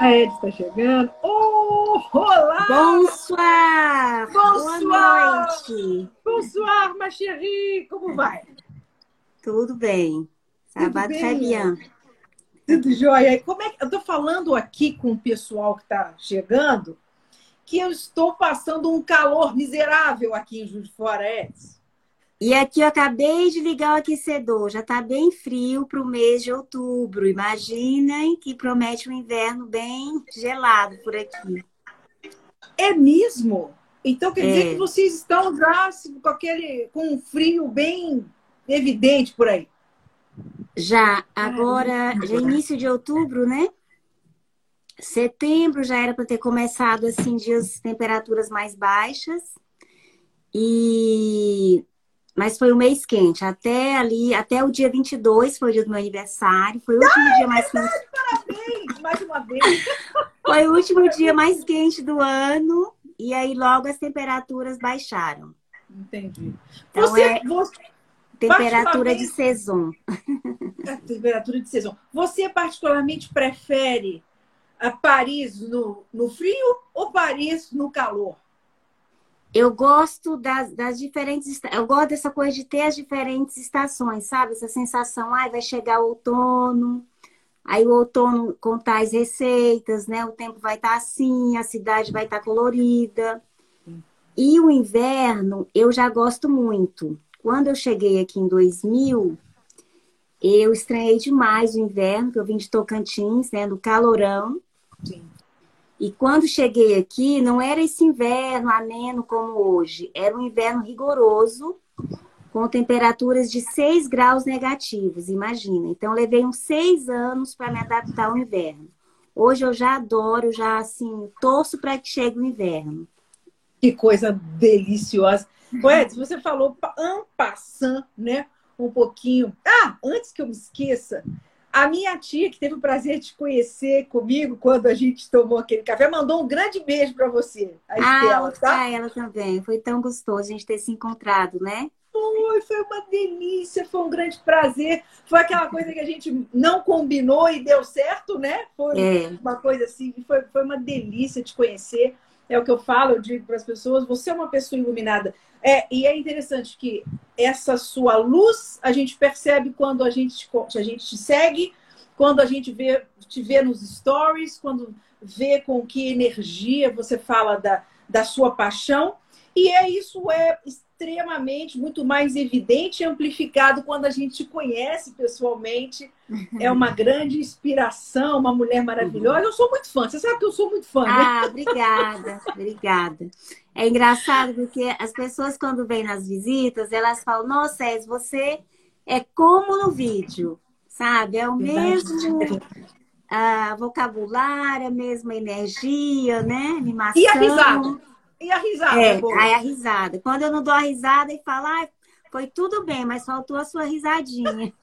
A Ed está chegando. Oh, olá! Bonsoir! Bonsoir! Boa noite! Bonsoir, ma chérie! Como vai? Tudo bem. Va bem. Tudo jóia? Como é que... Eu estou falando aqui com o pessoal que está chegando que eu estou passando um calor miserável aqui em Juiz de Fora, Edson. E aqui eu acabei de ligar o aquecedor. Já está bem frio para o mês de outubro. Imaginem que promete um inverno bem gelado por aqui. É mesmo? Então quer dizer É. que vocês estão já assim, com aquele com um frio bem evidente por aí. Já agora, já início de outubro, né? Setembro já era para ter começado assim dias temperaturas mais baixas. E mas foi um mês quente, até ali, até o dia 22 foi o dia do meu aniversário, foi o último dia mais quente, Parabéns, mais uma vez. foi o último dia mais quente do ano, e aí logo as temperaturas baixaram. Entendi. Então Você, é você temperatura de saison. a temperatura de saison. Você particularmente prefere a Paris no, no frio ou Paris no calor? Eu gosto das, das diferentes. Eu gosto dessa coisa de ter as diferentes estações, sabe? Essa sensação, ai, vai chegar o outono, aí o outono com tais receitas, né? O tempo vai estar assim, a cidade vai estar colorida. E o inverno, eu já gosto muito. Quando eu cheguei aqui em 2000, eu estranhei demais o inverno, que eu vim de Tocantins, né? Do calorão. Sim. E quando cheguei aqui, não era esse inverno ameno como hoje, era um inverno rigoroso, com temperaturas de 6 graus negativos, imagina. Então, levei uns seis anos para me adaptar ao inverno. Hoje eu já adoro, já assim, torço para que chegue o inverno. Que coisa deliciosa. Edson, você falou en passant, né? Um pouquinho. Ah, antes que eu me esqueça, a minha tia, que teve o prazer de te conhecer comigo quando a gente tomou aquele café, mandou um grande beijo para você, a Estela, ah, tá? pra ela também. Foi tão gostoso a gente ter se encontrado, né? Foi, foi uma delícia, foi um grande prazer. Foi aquela coisa que a gente não combinou e deu certo, né? Foi É. uma coisa assim, foi, foi uma delícia te conhecer. É o que eu falo, eu digo para as pessoas, você é uma pessoa iluminada. É, e é interessante que essa sua luz a gente percebe quando a gente, a gente te segue, quando a gente vê, te vê nos stories, quando vê com que energia você fala da, da sua paixão. E é isso é extremamente muito mais evidente e amplificado quando a gente te conhece pessoalmente. É uma grande inspiração, uma mulher maravilhosa. Eu sou muito fã. Você sabe que eu sou muito fã, né? Ah, obrigada, obrigada. É engraçado porque as pessoas, quando vêm nas visitas, elas falam: Nossa, Es, você é como no vídeo, sabe? É o mesmo ah, vocabulário, a mesma energia, né? Animação. E a risada? E a risada? É, boa? aí a risada. Quando eu não dou a risada e falo, ah, foi tudo bem, mas faltou a sua risadinha.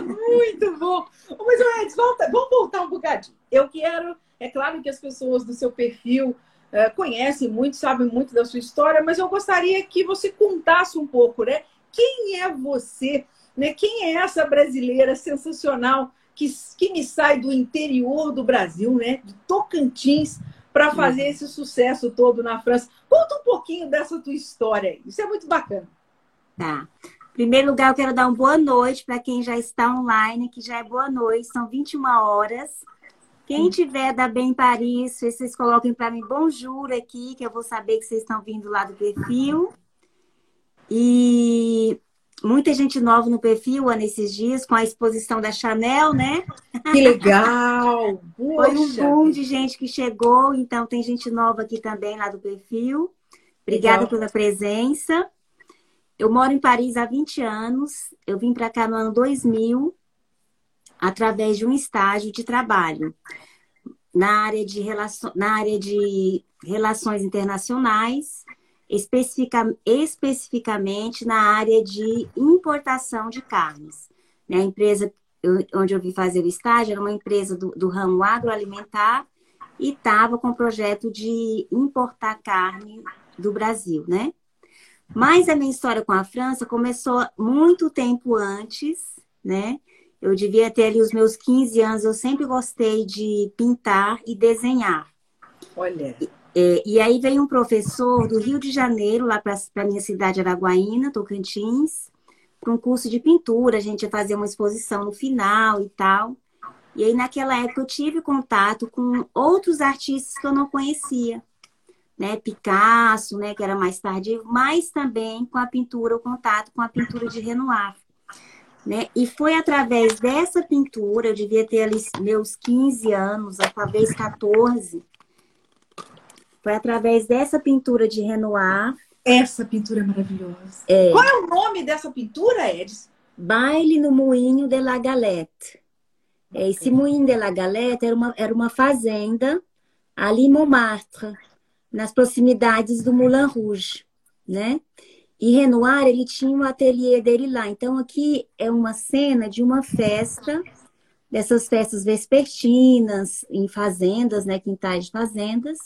Muito bom. Mas, Edson, volta, vamos voltar um bocadinho. Eu quero, é claro que as pessoas do seu perfil eh, conhecem muito, sabem muito da sua história, mas eu gostaria que você contasse um pouco, né? Quem é você? Né? Quem é essa brasileira sensacional que, que me sai do interior do Brasil, né? De Tocantins, para fazer esse sucesso todo na França. Conta um pouquinho dessa tua história aí. Isso é muito bacana. Tá. Em primeiro lugar, eu quero dar uma boa noite para quem já está online, que já é boa noite, são 21 horas. Quem tiver da Bem Paris, vocês coloquem para mim bonjour aqui, que eu vou saber que vocês estão vindo lá do perfil. E muita gente nova no perfil Ana, nesses dias, com a exposição da Chanel, né? Que legal! Foi um boom de gente que chegou, então tem gente nova aqui também lá do perfil. Obrigada Legal. pela presença. Eu moro em Paris há 20 anos. Eu vim para cá no ano 2000 através de um estágio de trabalho na área de, relaço... na área de relações internacionais, especifica... especificamente na área de importação de carnes. Né? A empresa onde eu vim fazer o estágio era uma empresa do, do ramo agroalimentar e estava com o projeto de importar carne do Brasil, né? Mas a minha história com a França começou muito tempo antes, né? Eu devia ter ali os meus 15 anos, eu sempre gostei de pintar e desenhar. Olha. É, e aí veio um professor do Rio de Janeiro, lá para a minha cidade Araguaína, Tocantins, para um curso de pintura. A gente ia fazer uma exposição no final e tal. E aí, naquela época, eu tive contato com outros artistas que eu não conhecia. Né? Picasso, né? que era mais tardio, mas também com a pintura, o contato com a pintura de Renoir. Né? E foi através dessa pintura, eu devia ter ali meus 15 anos, talvez 14, foi através dessa pintura de Renoir. Essa pintura é maravilhosa. É. Qual é o nome dessa pintura, Edson? Baile no Moinho de la Galette. É, esse Moinho de la Galette era uma, era uma fazenda ali em Montmartre, nas proximidades do Moulin Rouge, né? E Renoir, ele tinha um ateliê dele lá. Então, aqui é uma cena de uma festa, dessas festas vespertinas, em fazendas, né? Quintais de fazendas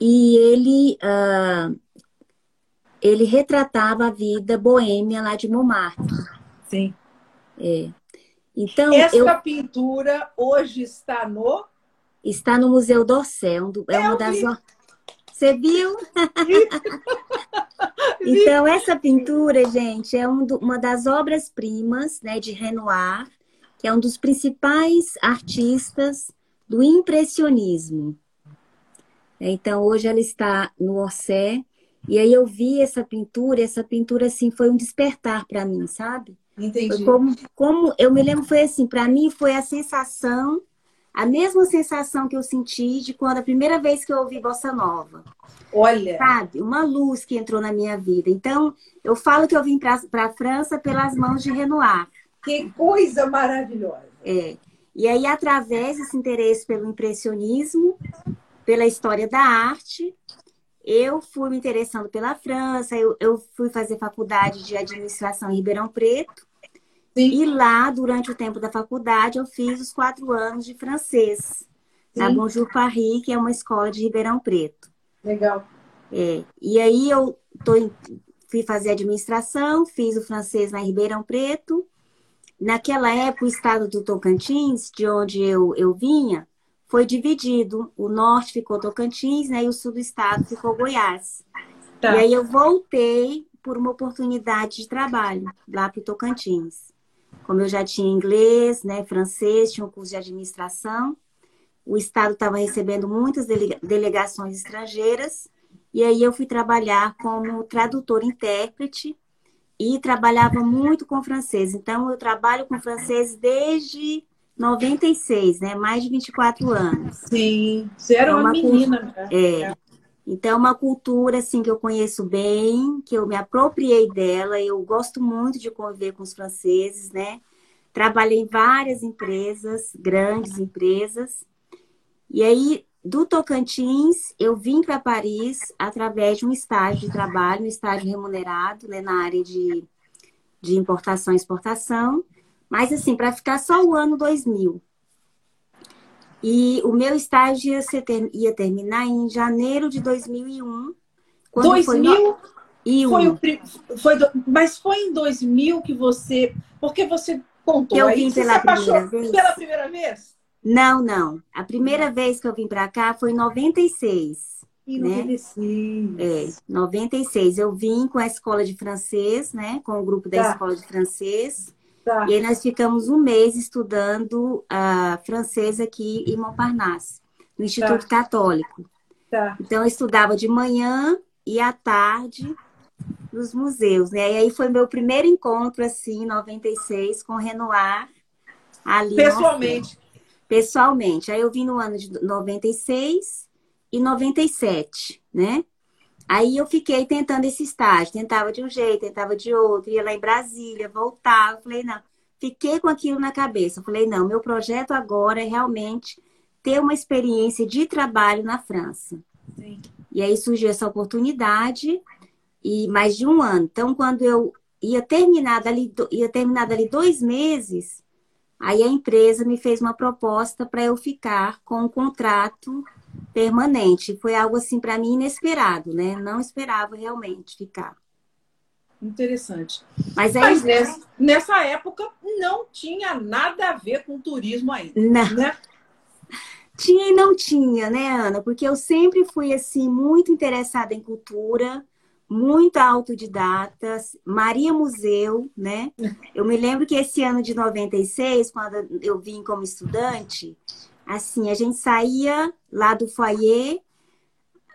e ele uh, ele retratava a vida boêmia lá de Montmartre. Sim. É. Então, Essa eu... pintura hoje está no está no Museu d'Orsay, é uma das você viu? então essa pintura, gente, é um do, uma das obras primas, né, de Renoir, que é um dos principais artistas do impressionismo. Então, hoje ela está no Orsé. E aí eu vi essa pintura, essa pintura, assim, foi um despertar para mim, sabe? Entendi. Como, como, eu me lembro, foi assim, para mim foi a sensação, a mesma sensação que eu senti de quando a primeira vez que eu ouvi Bossa Nova. Olha! Sabe? Uma luz que entrou na minha vida. Então, eu falo que eu vim para a França pelas mãos de Renoir. Que coisa maravilhosa! É. E aí, através desse interesse pelo impressionismo, pela história da arte. Eu fui me interessando pela França, eu, eu fui fazer faculdade de administração em Ribeirão Preto. Sim. E lá, durante o tempo da faculdade, eu fiz os quatro anos de francês Sim. na Bonjour Paris, que é uma escola de Ribeirão Preto. Legal. É, e aí eu tô em, fui fazer administração, fiz o francês na Ribeirão Preto. Naquela época, o estado do Tocantins, de onde eu, eu vinha, foi dividido. O norte ficou Tocantins, né? E o sul do estado ficou Goiás. Tá. E aí eu voltei por uma oportunidade de trabalho lá para o Tocantins. Como eu já tinha inglês, né, francês, tinha um curso de administração, o estado estava recebendo muitas delegações estrangeiras, e aí eu fui trabalhar como tradutor intérprete e trabalhava muito com francês. Então eu trabalho com francês desde 96, né? Mais de 24 anos. Sim, você era é uma, uma, menina. Cultura, né? é. Então, é uma cultura, assim, que eu conheço bem, que eu me apropriei dela. Eu gosto muito de conviver com os franceses, né? Trabalhei em várias empresas, grandes empresas. E aí, do Tocantins, eu vim para Paris através de um estágio de trabalho, um estágio remunerado, né? Na área de, de importação e exportação. Mas, assim, para ficar só o ano 2000. E o meu estágio ia, ter, ia terminar em janeiro de 2001. 2000? Foi, no... foi o, foi do, mas foi em 2000 que você... Porque você contou eu aí, vim pela primeira vez. pela primeira vez? Não, não. A primeira vez que eu vim para cá foi em 96. Em 96. Né? É, 96. Eu vim com a escola de francês, né? Com o grupo da tá. escola de francês. Tá. E aí nós ficamos um mês estudando uh, francês aqui em Montparnasse, no Instituto tá. Católico. Tá. Então eu estudava de manhã e à tarde nos museus, né? E aí foi meu primeiro encontro, assim, em 96, com Renoir. Ali Pessoalmente? Pessoalmente. Aí eu vim no ano de 96 e 97, né? Aí eu fiquei tentando esse estágio, tentava de um jeito, tentava de outro, ia lá em Brasília, voltava. Falei, não, fiquei com aquilo na cabeça. Falei, não, meu projeto agora é realmente ter uma experiência de trabalho na França. Sim. E aí surgiu essa oportunidade e mais de um ano. Então, quando eu ia terminar dali, ia terminar dali dois meses, aí a empresa me fez uma proposta para eu ficar com um contrato permanente. Foi algo assim para mim inesperado, né? Não esperava realmente ficar. interessante. Mas, aí, Mas nessa, nessa, época não tinha nada a ver com turismo ainda. Não. Né? Tinha e não tinha, né, Ana? Porque eu sempre fui assim muito interessada em cultura, muito autodidata, Maria Museu, né? Eu me lembro que esse ano de 96, quando eu vim como estudante, assim, a gente saía lá do foyer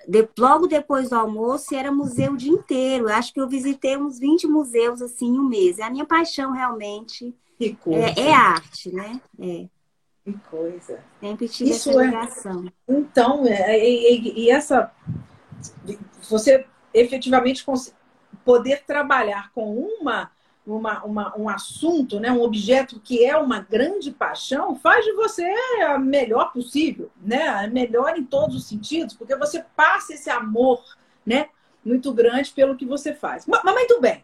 de, logo depois do almoço era museu o dia inteiro. Eu acho que eu visitei uns 20 museus assim em um mês. É a minha paixão realmente é, é, arte, né? É. Que coisa. Sempre tive Isso essa é ligação. É... Então, é, e, e, essa. Você efetivamente poder trabalhar com uma uma, uma, um assunto, né, um objeto que é uma grande paixão, faz de você a melhor possível, né? Melhor em todos os sentidos, porque você passa esse amor, né, muito grande pelo que você faz. Mas, mas muito bem.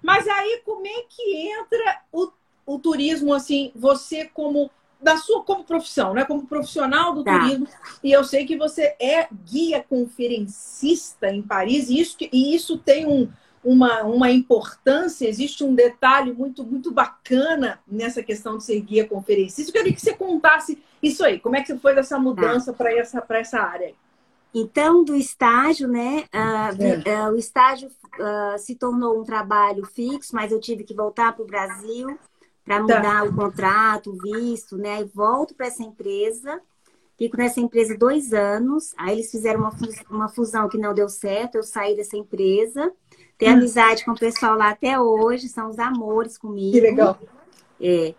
Mas aí como é que entra o, o turismo assim, você como da sua como profissão, né? Como profissional do tá. turismo. E eu sei que você é guia conferencista em Paris, e isso, e isso tem um, uma, uma importância, existe um detalhe muito, muito bacana nessa questão de ser guia conferencista. Eu queria que você contasse isso aí, como é que foi essa mudança para essa, essa área? Então, do estágio, né? Uh, uh, o estágio uh, se tornou um trabalho fixo, mas eu tive que voltar para o Brasil para tá. mudar tá. o contrato, o visto, né? E volto para essa empresa. Fico nessa empresa dois anos. Aí eles fizeram uma, uma fusão que não deu certo. Eu saí dessa empresa. Tenho hum. amizade com o pessoal lá até hoje, são os amores comigo. Que legal. É.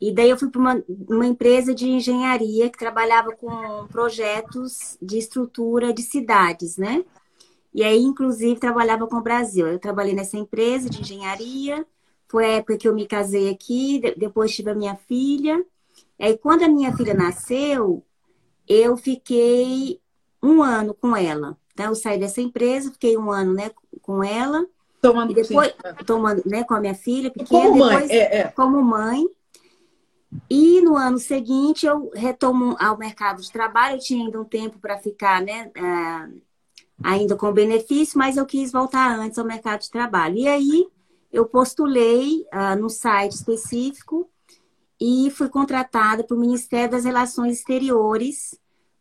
E daí eu fui para uma, uma empresa de engenharia que trabalhava com projetos de estrutura de cidades, né? E aí, inclusive, trabalhava com o Brasil. Eu trabalhei nessa empresa de engenharia. Foi a época que eu me casei aqui, depois tive a minha filha. E aí, quando a minha filha nasceu, eu fiquei um ano com ela. Então, eu saí dessa empresa, fiquei um ano né, com ela. Tomando, e depois, sim. tomando né, com a minha filha pequena. Como mãe, é, é. Como mãe. E no ano seguinte eu retomo ao mercado de trabalho. Eu tinha ainda um tempo para ficar, né? Uh, ainda com benefício, mas eu quis voltar antes ao mercado de trabalho. E aí eu postulei uh, no site específico e fui contratada para o Ministério das Relações Exteriores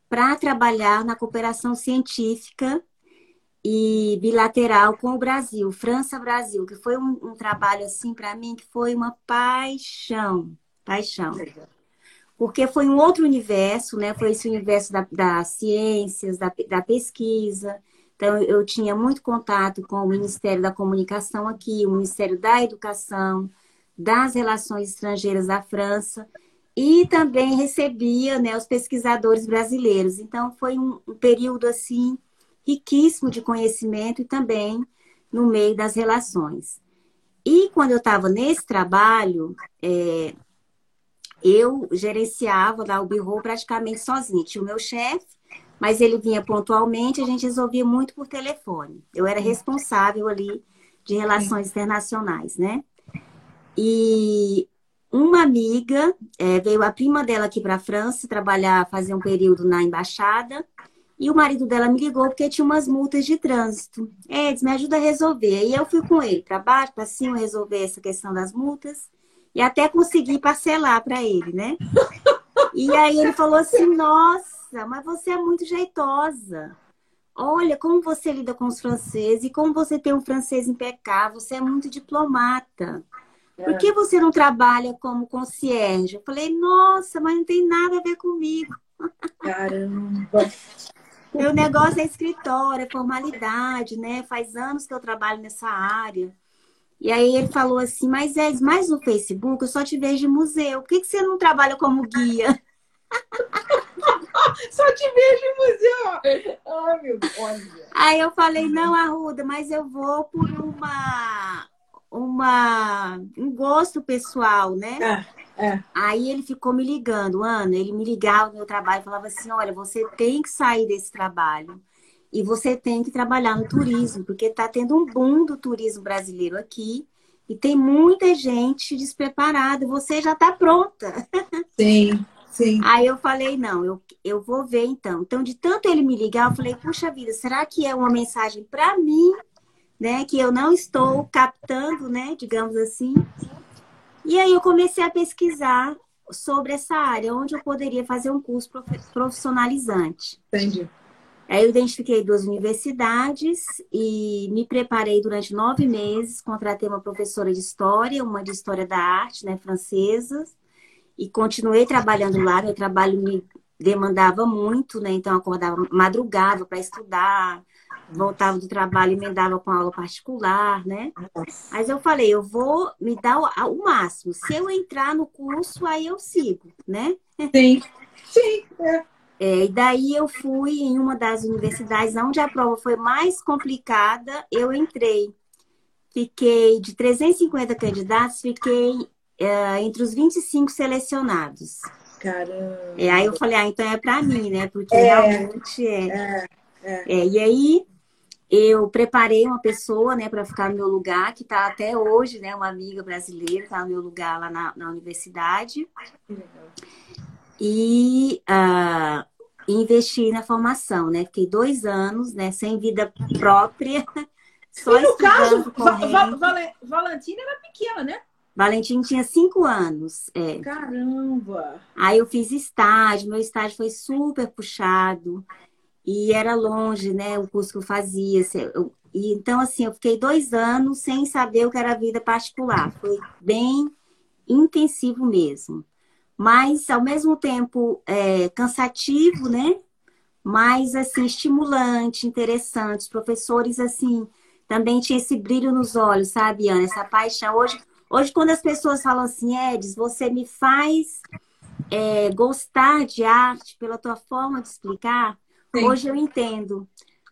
para trabalhar na cooperação científica e bilateral com o Brasil, França-Brasil, que foi um, um trabalho assim para mim que foi uma paixão, paixão. Porque foi um outro universo, né? Foi esse universo da, das ciências, da, da pesquisa. Então, eu tinha muito contato com o Ministério da Comunicação aqui, o Ministério da Educação, das Relações Estrangeiras da França e também recebia né, os pesquisadores brasileiros. Então, foi um, um período assim riquíssimo de conhecimento e também no meio das relações. E quando eu estava nesse trabalho, é, eu gerenciava lá o birro praticamente sozinha. Tinha o meu chefe, mas ele vinha pontualmente, a gente resolvia muito por telefone. Eu era responsável ali de relações internacionais, né? E uma amiga, é, veio a prima dela aqui para a França trabalhar, fazer um período na embaixada, e o marido dela me ligou porque tinha umas multas de trânsito. É, me ajuda a resolver. E eu fui com ele para baixo, para cima, resolver essa questão das multas. E até consegui parcelar para ele, né? E aí ele falou assim: Nossa, mas você é muito jeitosa. Olha como você lida com os franceses e como você tem um francês impecável. Você é muito diplomata. Por que você não trabalha como concierge? Eu falei, nossa, mas não tem nada a ver comigo. Caramba! Meu negócio é escritório, é formalidade, né? Faz anos que eu trabalho nessa área. E aí ele falou assim, mas é mais no Facebook eu só te vejo em museu. Por que, que você não trabalha como guia? só te vejo em museu. Ai, meu Deus. Aí eu falei, não, Arruda, mas eu vou por uma uma, um gosto pessoal, né? É, é. Aí ele ficou me ligando, Ana, ele me ligava no meu trabalho e falava assim, olha, você tem que sair desse trabalho e você tem que trabalhar no turismo, porque está tendo um boom do turismo brasileiro aqui e tem muita gente despreparada, você já está pronta. Sim, sim. Aí eu falei, não, eu, eu vou ver então. Então, de tanto ele me ligar, eu falei, puxa vida, será que é uma mensagem para mim né, que eu não estou captando, né, digamos assim. E aí eu comecei a pesquisar sobre essa área, onde eu poderia fazer um curso profissionalizante. Entendi. Aí eu identifiquei duas universidades e me preparei durante nove meses. Contratei uma professora de história, uma de história da arte, né, francesa, e continuei trabalhando lá. Meu trabalho me demandava muito, né? Então acordava madrugava para estudar, voltava do trabalho, emendava com aula particular, né? Mas eu falei, eu vou me dar o, o, máximo. Se eu entrar no curso, aí eu sigo, né? Sim, sim. É. É, e daí eu fui em uma das universidades onde a prova foi mais complicada, eu entrei. Fiquei de 350 candidatos, fiquei é, entre os 25 selecionados. Caramba! É, aí eu falei, ah, então é para mim, né? Porque é, realmente é. é. É. e aí eu preparei uma pessoa, né, para ficar no meu lugar, que está até hoje, né, uma amiga brasileira, está no meu lugar lá na, na universidade. E uh, investi na formação, né? Fiquei dois anos, né, sem vida própria. Só e no caso, Va Va Valentina era pequena, né? Valentim tinha cinco anos. É. Caramba! Aí eu fiz estágio, meu estágio foi super puxado e era longe, né? O curso que eu fazia. Eu, e, então, assim, eu fiquei dois anos sem saber o que era vida particular. Foi bem intensivo mesmo. Mas, ao mesmo tempo, é, cansativo, né? Mas, assim, estimulante, interessante. Os professores, assim, também tinha esse brilho nos olhos, sabe, Ana? Essa paixão. Hoje, Hoje, quando as pessoas falam assim, Edis, você me faz é, gostar de arte pela tua forma de explicar, Sim. hoje eu entendo.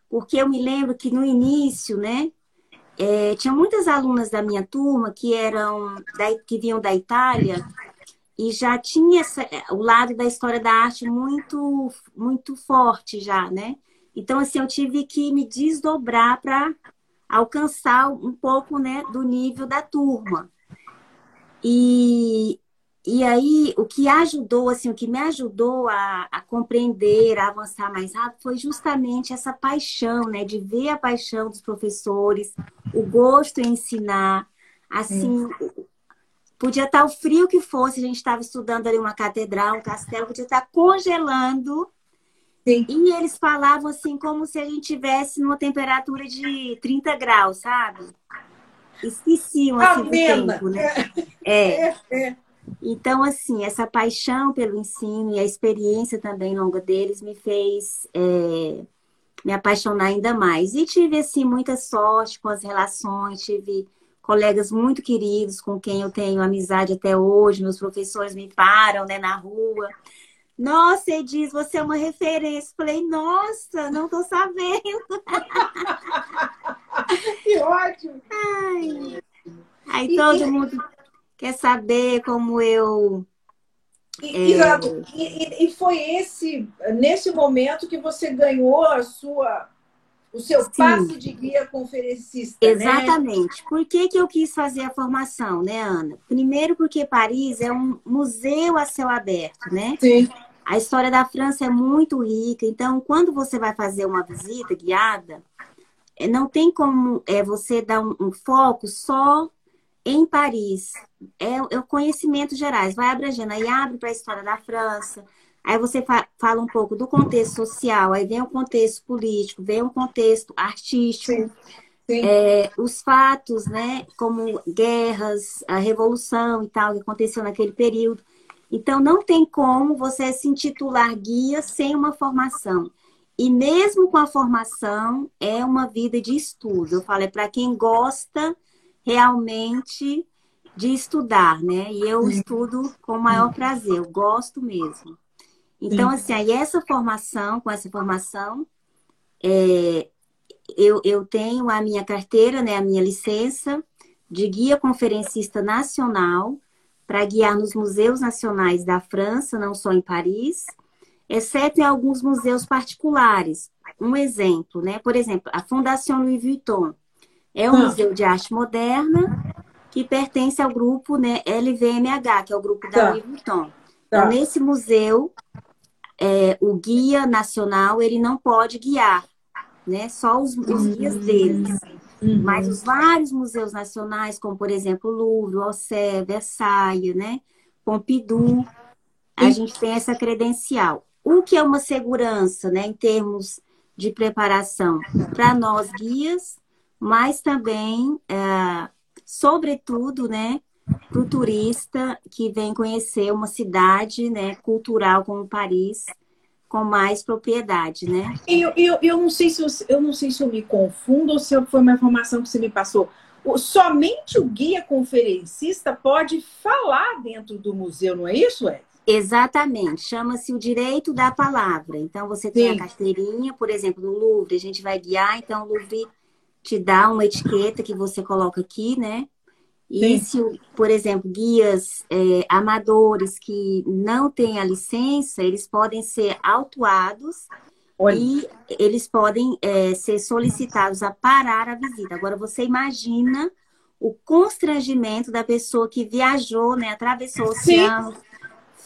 Porque eu me lembro que no início, né, é, tinha muitas alunas da minha turma que eram da, que vinham da Itália e já tinha essa, o lado da história da arte muito muito forte já, né? Então assim eu tive que me desdobrar para alcançar um pouco, né, do nível da turma. E, e aí, o que ajudou, assim, o que me ajudou a, a, compreender, a avançar mais rápido, foi justamente essa paixão, né? De ver a paixão dos professores, o gosto em ensinar. Assim, podia estar o frio que fosse, a gente estava estudando ali uma catedral, um castelo, podia estar congelando. Sim. E eles falavam assim, como se a gente tivesse numa temperatura de 30 graus, sabe? esqueciam assim, do tempo, né? É. é. é. Então, assim, essa paixão pelo ensino e a experiência também longa deles me fez é, me apaixonar ainda mais. E tive, assim, muita sorte com as relações, tive colegas muito queridos com quem eu tenho amizade até hoje, meus professores me param, né, na rua. Nossa, Edis, você é uma referência. Falei, nossa, não tô sabendo. que ótimo! Ai. Aí e, todo e... mundo quer saber como eu. E, é... e, e, foi esse, nesse momento que você ganhou a sua, o seu Sim. passe de guia conferencista. Né? Exatamente. Né? Por que, que eu quis fazer a formação, né, Ana? Primeiro, porque Paris é um museu a céu aberto, né? Sim. A história da França é muito rica, então quando você vai fazer uma visita guiada, é, não tem como é, você dar um, um foco só em Paris. É, é o conhecimento gerais, vai abrangendo, aí abre para a história da França, aí você fa fala um pouco do contexto social, aí vem o contexto político, vem o contexto artístico. Sim. Sim. É, os fatos, né, como guerras, a revolução e tal, que aconteceu naquele período. Então, não tem como você se intitular guia sem uma formação. E mesmo com a formação, é uma vida de estudo. Eu falo, é para quem gosta realmente de estudar, né? E eu estudo com o maior prazer, eu gosto mesmo. Então, assim, aí essa formação, com essa formação, é, eu, eu tenho a minha carteira, né, a minha licença de guia conferencista nacional para guiar nos museus nacionais da França, não só em Paris, exceto em alguns museus particulares. Um exemplo, né? Por exemplo, a Fundação Louis Vuitton é um ah. museu de arte moderna que pertence ao grupo né, LVMH, que é o grupo da tá. Louis Vuitton. Tá. Então, nesse museu, é, o guia nacional ele não pode guiar, né? Só os, os guias deles. Uhum. Mas os vários museus nacionais, como por exemplo o Louvre, Orsay, Versailles, né? Pompidou, a gente tem essa credencial. O que é uma segurança, né, em termos de preparação para nós guias, mas também, é, sobretudo, né, para o turista que vem conhecer uma cidade, né, cultural como Paris, com mais propriedade, né? Eu, eu, eu, não sei se eu, eu não sei se eu me confundo ou se foi uma informação que você me passou. O, somente o guia conferencista pode falar dentro do museu, não é isso, Ed? Exatamente, chama-se o direito da palavra. Então, você tem Sim. a carteirinha, por exemplo, no Louvre, a gente vai guiar, então o Louvre te dá uma etiqueta que você coloca aqui, né? E se, por exemplo, guias é, amadores que não têm a licença, eles podem ser autuados Olha. e eles podem é, ser solicitados a parar a visita. Agora, você imagina o constrangimento da pessoa que viajou, né, atravessou o oceano,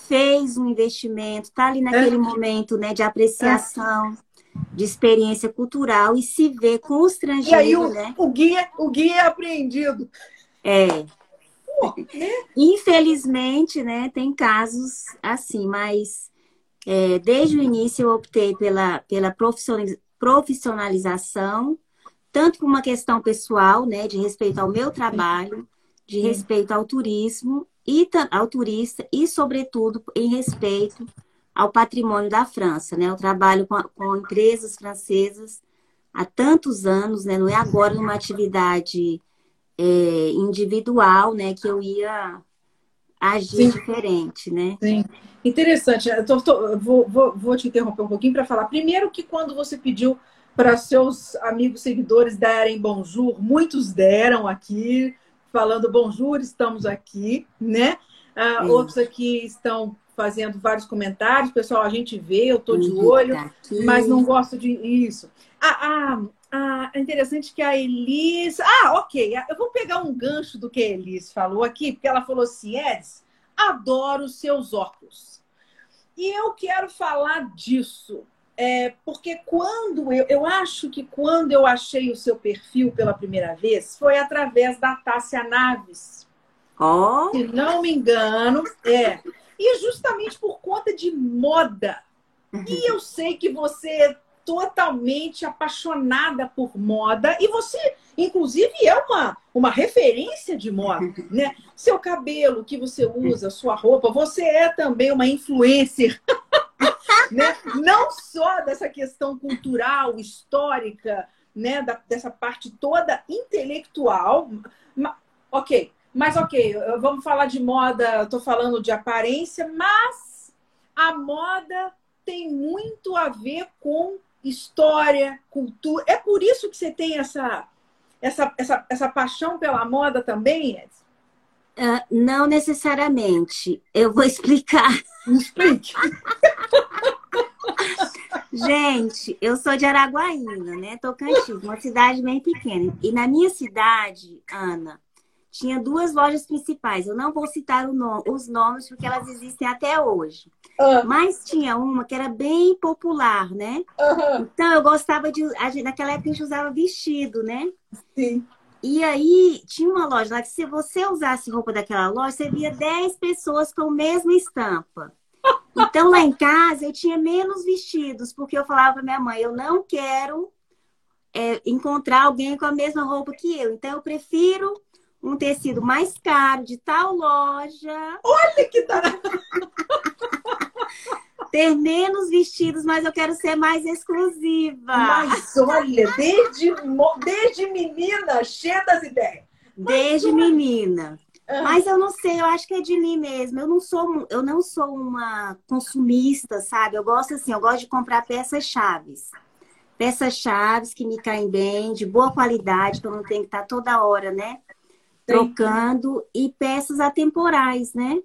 fez um investimento, está ali naquele é. momento né, de apreciação. De experiência cultural e se vê constrangido, e aí o, né? o guia, o guia é apreendido. É. Infelizmente, né, tem casos assim, mas é, desde o início eu optei pela, pela profissionalização, tanto por uma questão pessoal, né, de respeito ao meu trabalho, de respeito ao turismo e ao turista e, sobretudo, em respeito ao patrimônio da França, né? Eu trabalho com, com empresas francesas há tantos anos, né? Não é agora numa atividade é, individual, né, que eu ia agir Sim. diferente, né? Sim. Interessante. Eu tô, tô, vou, vou, vou te interromper um pouquinho para falar. Primeiro que quando você pediu para seus amigos seguidores darem bonjour, muitos deram aqui, falando bonjour, estamos aqui, né? Uh, outros aqui estão fazendo vários comentários. Pessoal, a gente vê, eu estou de olho, tá mas não gosto de isso. Ah, ah, ah, é interessante que a Elis. Ah, ok. Eu vou pegar um gancho do que a Elis falou aqui, porque ela falou assim: Edson, adoro seus óculos. E eu quero falar disso. É, porque quando eu, eu acho que quando eu achei o seu perfil pela primeira vez foi através da Tássia Naves. Oh. Se não me engano, é. E justamente por conta de moda. E eu sei que você totalmente apaixonada por moda e você, inclusive, é uma, uma referência de moda, né? Seu cabelo que você usa, sua roupa, você é também uma influencer, né? Não só dessa questão cultural, histórica, né? Da, dessa parte toda intelectual, ok. Mas ok, vamos falar de moda, estou falando de aparência, mas a moda tem muito a ver com história, cultura. É por isso que você tem essa, essa, essa, essa paixão pela moda também, Edson? Uh, não necessariamente. Eu vou explicar. Explique. Gente, eu sou de Araguaína, né? Tocantins, uma cidade bem pequena. E na minha cidade, Ana, tinha duas lojas principais. Eu não vou citar no, os nomes porque elas existem até hoje. Uhum. Mas tinha uma que era bem popular, né? Uhum. Então eu gostava de. Naquela época a gente usava vestido, né? Sim. E aí tinha uma loja lá que se você usasse roupa daquela loja, você via 10 pessoas com a mesma estampa. Então lá em casa eu tinha menos vestidos, porque eu falava para minha mãe, eu não quero é, encontrar alguém com a mesma roupa que eu. Então eu prefiro um tecido mais caro de tal loja. Olha que da ter menos vestidos, mas eu quero ser mais exclusiva. Mas olha, desde, desde menina, cheia das ideias. Desde menina. Ah. Mas eu não sei, eu acho que é de mim mesmo. Eu não sou, eu não sou uma consumista, sabe? Eu gosto assim, eu gosto de comprar peças chaves. Peças chaves que me caem bem, de boa qualidade, que eu não tenho que estar toda hora, né? Trocando e peças atemporais, né?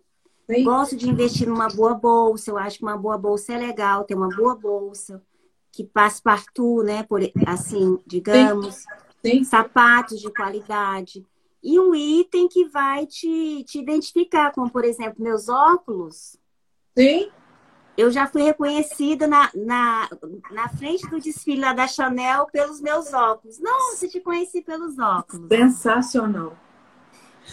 Sim. Gosto de investir numa boa bolsa. Eu acho que uma boa bolsa é legal, ter uma boa bolsa que passe partout, né? Por, assim, digamos. Sim. Sim. Sapatos de qualidade. E um item que vai te, te identificar, como, por exemplo, meus óculos. Sim. eu já fui reconhecida na, na, na frente do desfile lá da Chanel pelos meus óculos. Nossa, te conheci pelos óculos. Sensacional.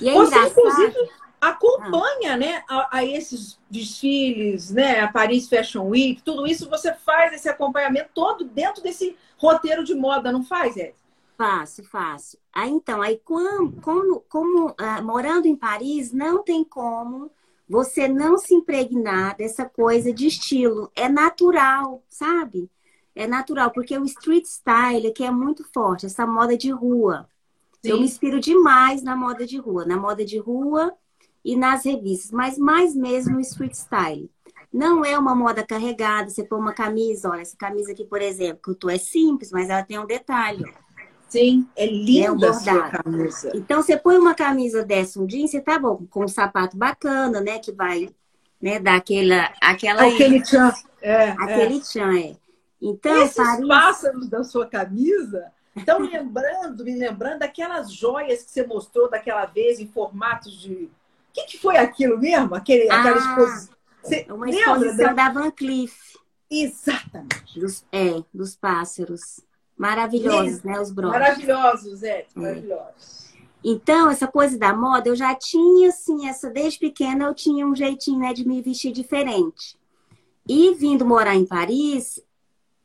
E é Você, engraçado... inclusive, acompanha ah. né, a, a, esses desfiles, né, a Paris Fashion Week, tudo isso, você faz esse acompanhamento todo dentro desse roteiro de moda, não faz, Ed? Faço, faço. Aí então, aí como, como, como uh, morando em Paris, não tem como você não se impregnar dessa coisa de estilo. É natural, sabe? É natural, porque o street style aqui é muito forte, essa moda de rua. Sim. Eu me inspiro demais na moda de rua, na moda de rua e nas revistas, mas mais mesmo no street style. Não é uma moda carregada, você põe uma camisa, olha, essa camisa aqui, por exemplo, que eu tô é simples, mas ela tem um detalhe. Sim, é linda é sua camisa. Então, você põe uma camisa dessa um dia, você tá bom, com um sapato bacana, né? Que vai né, dar aquela... aquela Aquele tchan. É, Aquele é. tchan, é. Então, Esses Paris... pássaros da sua camisa estão lembrando, me lembrando daquelas joias que você mostrou daquela vez em formatos de... O que, que foi aquilo mesmo? Aquele, ah, aquela exposição. Você uma exposição da Van Cleef. Exatamente. Dos, é, dos pássaros. Maravilhosos, né? Os broches. Maravilhosos, é, maravilhosos. Então, essa coisa da moda, eu já tinha, assim, essa desde pequena eu tinha um jeitinho, né, de me vestir diferente. E vindo morar em Paris,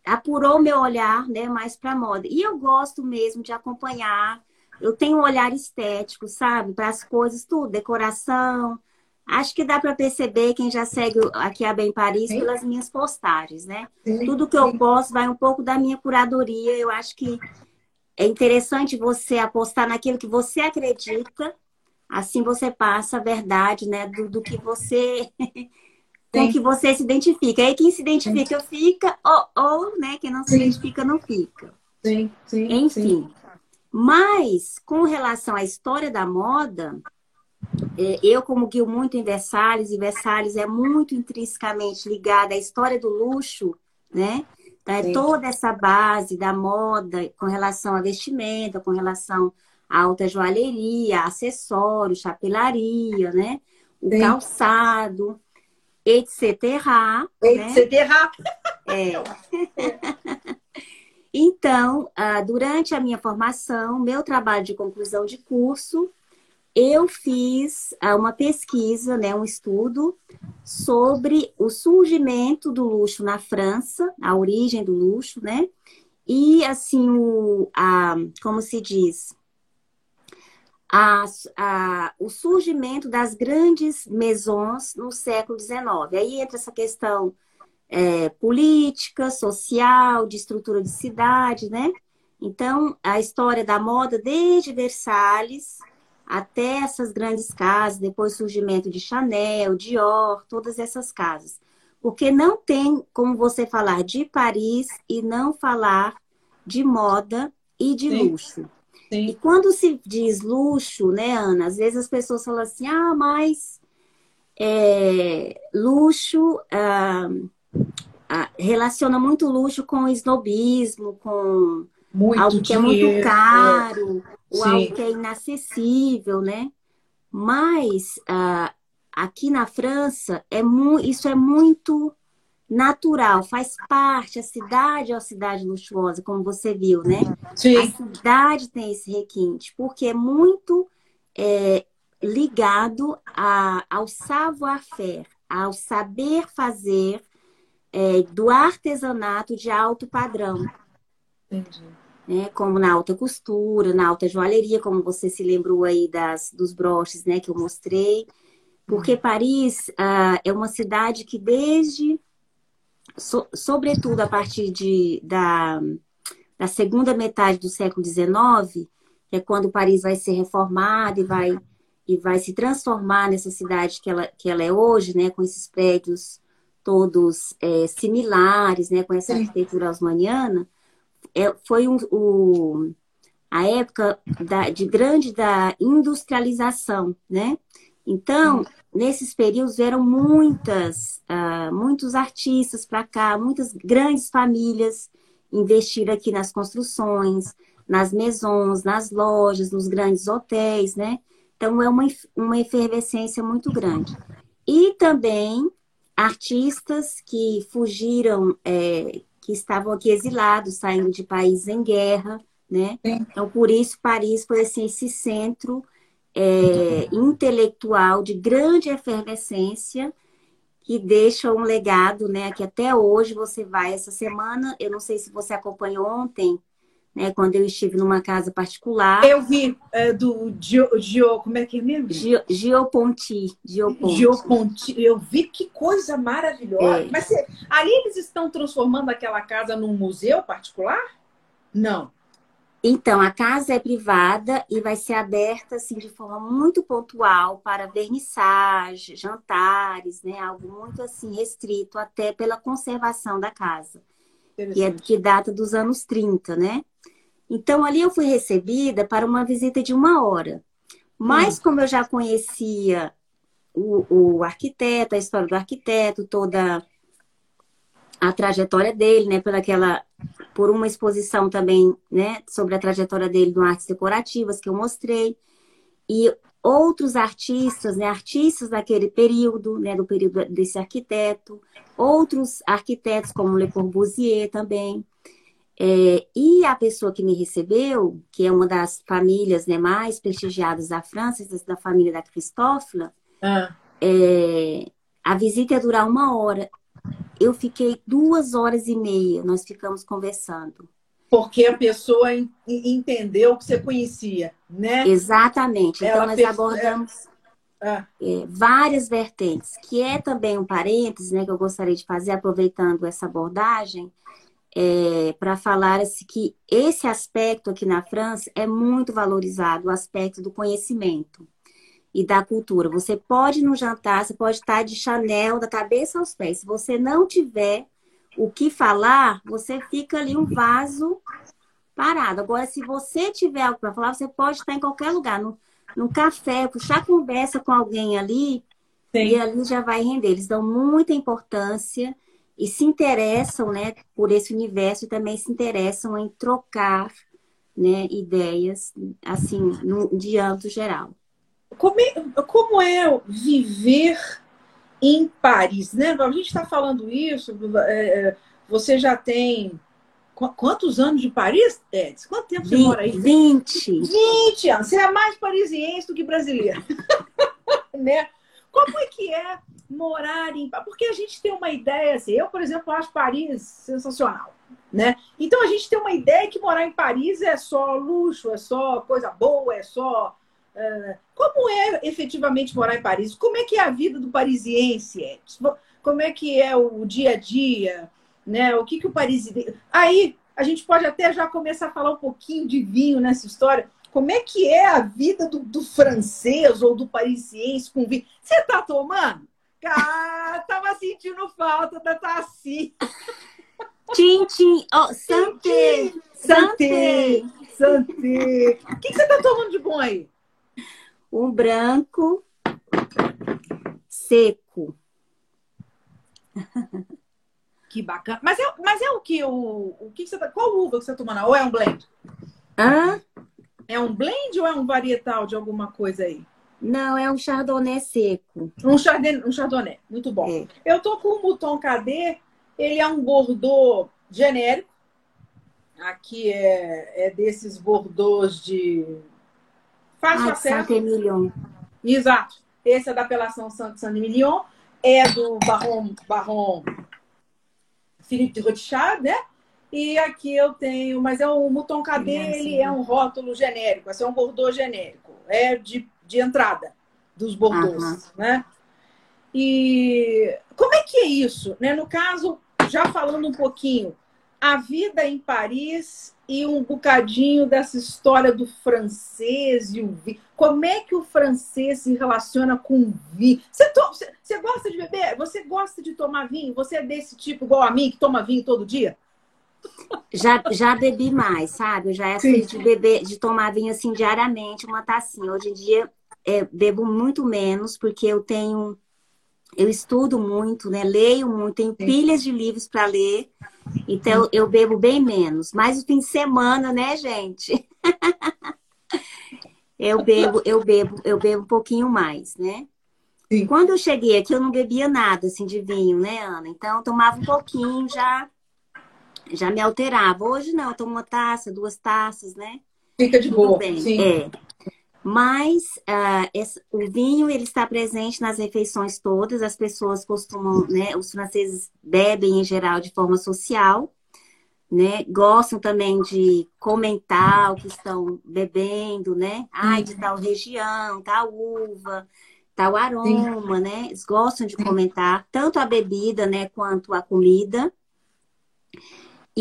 apurou meu olhar, né, mais para moda. E eu gosto mesmo de acompanhar. Eu tenho um olhar estético, sabe, para as coisas, tudo, decoração, Acho que dá para perceber quem já segue aqui a Bem Paris pelas minhas postagens, né? Sim. Tudo que eu posto vai um pouco da minha curadoria. Eu acho que é interessante você apostar naquilo que você acredita. Assim você passa a verdade, né? Do, do que você. com que você se identifica. Aí quem se identifica sim. fica, ou, ou né, quem não se identifica não fica. Sim, sim. Enfim. Mas, com relação à história da moda, é, eu, como guio muito em Versalhes, e Versalhes é muito intrinsecamente ligada à história do luxo, né? Então, é toda essa base da moda com relação à vestimenta, com relação à alta joalheria, acessórios, chapelaria, né? O Sim. calçado, etc. Etc. Né? É. então, ah, durante a minha formação, meu trabalho de conclusão de curso eu fiz ah, uma pesquisa, né, um estudo sobre o surgimento do luxo na França, a origem do luxo, né? E assim, o, a, como se diz, a, a, o surgimento das grandes maisons no século XIX. Aí entra essa questão é, política, social, de estrutura de cidade, né? Então, a história da moda desde Versalhes até essas grandes casas, depois surgimento de Chanel, Dior, todas essas casas. Porque não tem como você falar de Paris e não falar de moda e de Sim. luxo. Sim. E quando se diz luxo, né, Ana? Às vezes as pessoas falam assim, ah, mas é, luxo ah, ah, relaciona muito luxo com snobismo, com muito algo que dinheiro, é muito caro, é. ou algo que é inacessível, né? Mas uh, aqui na França é isso é muito natural, faz parte. A cidade é uma cidade luxuosa, como você viu, né? Sim. A cidade tem esse requinte, porque é muito é, ligado a, ao savoir-faire, ao saber fazer é, do artesanato de alto padrão. Entendi né? Como na alta costura, na alta joalheria, como você se lembrou aí das, dos broches, né? Que eu mostrei. Porque uhum. Paris ah, é uma cidade que desde, so, sobretudo a partir de, da, da segunda metade do século XIX, que é quando Paris vai ser reformada e vai, e vai se transformar nessa cidade que ela, que ela é hoje, né? Com esses prédios todos é, similares, né? Com essa arquitetura osmaniana é, foi um, o, a época da, de grande da industrialização, né? Então, nesses períodos eram muitas, uh, muitos artistas para cá, muitas grandes famílias investiram aqui nas construções, nas maisons, nas lojas, nos grandes hotéis, né? Então, é uma, uma efervescência muito grande. E também artistas que fugiram, é, que estavam aqui exilados, saindo de países em guerra, né? Então, por isso, Paris foi assim, esse centro é, intelectual de grande efervescência que deixa um legado, né? Que até hoje você vai essa semana. Eu não sei se você acompanhou ontem, né? Quando eu estive numa casa particular. Eu vi é, do Gio, Gio, como é que é mesmo? Gio, Gioponti. Gioponti. Gioponti. Eu vi que coisa maravilhosa. É. Mas você, ali eles estão transformando aquela casa num museu particular? Não. Então, a casa é privada e vai ser aberta assim, de forma muito pontual para vernissage, jantares, né? Algo muito assim restrito, até pela conservação da casa, que, é, que data dos anos 30, né? Então, ali eu fui recebida para uma visita de uma hora. Mas, hum. como eu já conhecia o, o arquiteto, a história do arquiteto, toda a trajetória dele, né? Pelaquela por uma exposição também, né, sobre a trajetória dele no artes decorativas que eu mostrei e outros artistas, né, artistas daquele período, né, do período desse arquiteto, outros arquitetos como Le Corbusier também. É, e a pessoa que me recebeu, que é uma das famílias né, mais prestigiadas da França, da família da Cristófila, ah. é, a visita ia durar uma hora eu fiquei duas horas e meia, nós ficamos conversando. Porque a pessoa entendeu que você conhecia, né? Exatamente. Então, Ela nós abordamos é. É, várias vertentes, que é também um parênteses, né, que eu gostaria de fazer, aproveitando essa abordagem, é, para falar assim, que esse aspecto aqui na França é muito valorizado, o aspecto do conhecimento e da cultura. Você pode no jantar, você pode estar de Chanel da cabeça aos pés. Se você não tiver o que falar, você fica ali um vaso parado. Agora, se você tiver algo para falar, você pode estar em qualquer lugar, no, no café, puxar conversa com alguém ali, Sim. e ali já vai render. Eles dão muita importância e se interessam, né, por esse universo e também se interessam em trocar, né, ideias, assim, no, de âmbito geral como é, como é viver em Paris, né? A gente está falando isso, é, é, você já tem quantos anos de Paris, Edson? Quanto tempo você 20, mora aí? 20. 20 anos. Você é mais parisiense do que brasileiro. né? Como é que é morar em Porque a gente tem uma ideia assim, eu, por exemplo, acho Paris sensacional, né? Então a gente tem uma ideia que morar em Paris é só luxo, é só coisa boa, é só como é efetivamente morar em Paris? Como é que é a vida do parisiense? Como é que é o dia a dia? Né? O que, que o parisiense... Aí a gente pode até já começar a falar um pouquinho de vinho nessa história. Como é que é a vida do, do francês ou do parisiense com vinho? Você tá tomando? Ah, tava sentindo falta da tacinha. Tchim, tchim. Oh, santé. Santé. Santé. O que, que você tá tomando de bom aí? Um branco seco. Que bacana. Mas é, mas é o que? O, o que você tá, qual uva que você tá tomando? Ou é um blend? Hã? É um blend ou é um varietal de alguma coisa aí? Não, é um chardonnay seco. Um chardonnay, um chardonnay. muito bom. É. Eu tô com o Mouton Cadet, ele é um Bordeaux genérico. Aqui é, é desses Bordeaux de Faz ah, Saint-Emilion. Exato. Esse é da apelação Saint-Emilion. É do Baron, Baron Philippe de Rothschild, né? E aqui eu tenho, mas é o Mouton Cadet, ele é um rótulo genérico, assim, é um Bordeaux genérico, é de, de entrada dos Bordeaux, uhum. né? E como é que é isso, né? No caso, já falando um pouquinho, a vida em Paris e um bocadinho dessa história do francês e o vinho. Como é que o francês se relaciona com o vinho? Você, to... você gosta de beber? Você gosta de tomar vinho? Você é desse tipo igual a mim, que toma vinho todo dia? Já, já bebi mais, sabe? Eu já é assim de beber, de tomar vinho assim diariamente, uma tacinha. Hoje em dia é, bebo muito menos, porque eu tenho eu estudo muito, né? Leio muito, tenho Sim. pilhas de livros para ler. Então eu bebo bem menos. Mas o fim de semana, né, gente? eu bebo, eu bebo, eu bebo um pouquinho mais, né? Sim. Quando eu cheguei aqui, eu não bebia nada assim de vinho, né, Ana? Então, eu tomava um pouquinho, já já me alterava. Hoje não, eu tomo uma taça, duas taças, né? Fica de Tudo boa. Bem. Sim. É. Mas uh, esse, o vinho ele está presente nas refeições todas. As pessoas costumam, né? Os franceses bebem em geral de forma social, né? Gostam também de comentar o que estão bebendo, né? Ai, de tal região, tal uva, tal aroma, Sim. né? Eles gostam de comentar tanto a bebida, né, quanto a comida.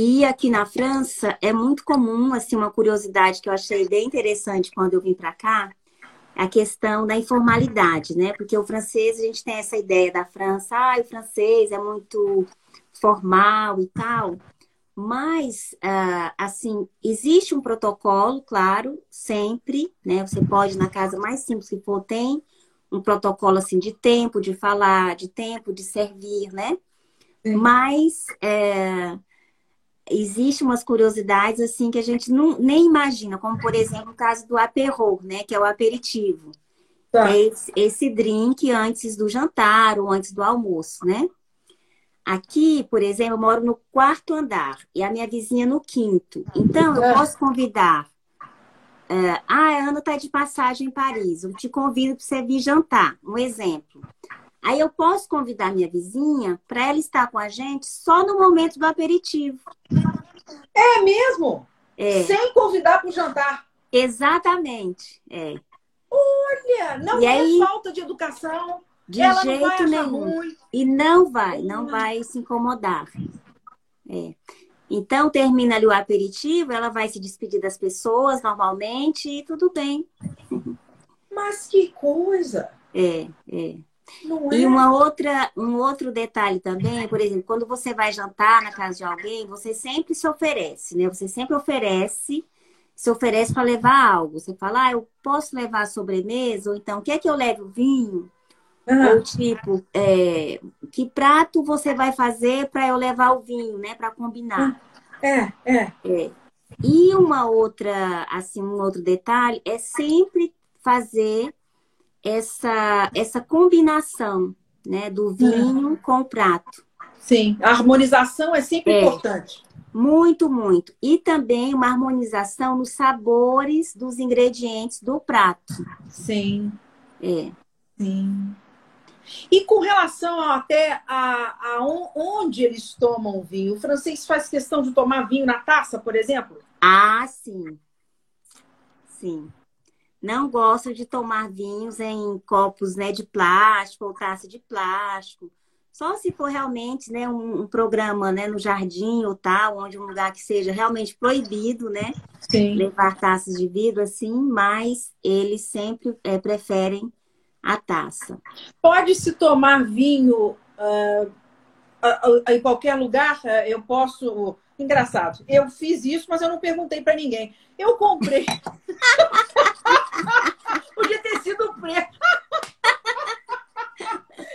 E aqui na França é muito comum, assim, uma curiosidade que eu achei bem interessante quando eu vim para cá, a questão da informalidade, né? Porque o francês, a gente tem essa ideia da França, ah, o francês é muito formal e tal. Mas, uh, assim, existe um protocolo, claro, sempre, né? Você pode, na casa mais simples que for, tem um protocolo, assim, de tempo de falar, de tempo de servir, né? Sim. Mas, é, existe umas curiosidades assim que a gente não, nem imagina, como por exemplo o caso do aperro, né, que é o aperitivo. Tá. É esse, esse drink antes do jantar ou antes do almoço, né? Aqui, por exemplo, eu moro no quarto andar e a minha vizinha no quinto. Então, eu é. posso convidar. Uh, ah, a Ana está de passagem em Paris. Eu te convido para você vir jantar. Um exemplo. Aí eu posso convidar minha vizinha para ela estar com a gente só no momento do aperitivo. É mesmo? É. Sem convidar para o jantar. Exatamente. É. Olha, não e é aí, falta de educação. De ela jeito nenhum. Ruim. E não vai, não vai se incomodar. É. Então, termina ali o aperitivo, ela vai se despedir das pessoas normalmente e tudo bem. Mas que coisa! É, é. Não e é? uma outra, um outro detalhe também, por exemplo, quando você vai jantar na casa de alguém, você sempre se oferece, né? Você sempre oferece, se oferece para levar algo. Você fala, ah, eu posso levar sobremesa? Ou então, quer que eu leve o vinho? Uhum. Ou tipo, é, que prato você vai fazer para eu levar o vinho, né? Para combinar. É, é, é. E uma outra, assim, um outro detalhe é sempre fazer essa, essa combinação né, do vinho com o prato. Sim, a harmonização é sempre é, importante. Muito, muito. E também uma harmonização nos sabores dos ingredientes do prato. Sim. É. Sim. E com relação até a, a onde eles tomam vinho, o francês faz questão de tomar vinho na taça, por exemplo? Ah, sim. Sim não gostam de tomar vinhos em copos né, de plástico ou taça de plástico. Só se for realmente né, um, um, programa né, no jardim ou tal, onde um lugar que seja realmente proibido, né? Sim. Levar taças de vidro assim, mas eles sempre é, preferem a taça. Pode-se tomar vinho uh, em qualquer lugar? Eu posso. Engraçado, eu fiz isso, mas eu não perguntei para ninguém. Eu comprei. Podia ter sido preto.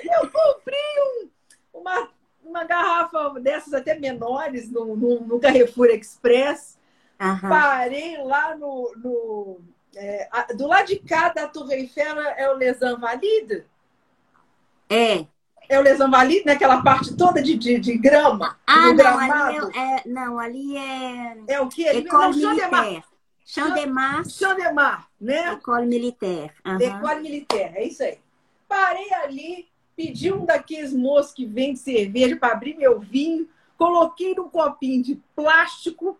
Eu comprei um, uma, uma garrafa dessas até menores no, no, no Carrefour Express. Parei lá no. no é, do lado de cá da Torre Eiffel é o Les Invalides? É. É o Les Invalides, naquela parte toda de, de, de grama? Ah, não, ali é, é, não, ali é. É o quê? École militaire. Chandemar. Chandemar, né? École Militaire. Uhum. École Militaire, é isso aí. Parei ali, pedi um daqueles moços que vende cerveja para abrir meu vinho, coloquei num copinho de plástico,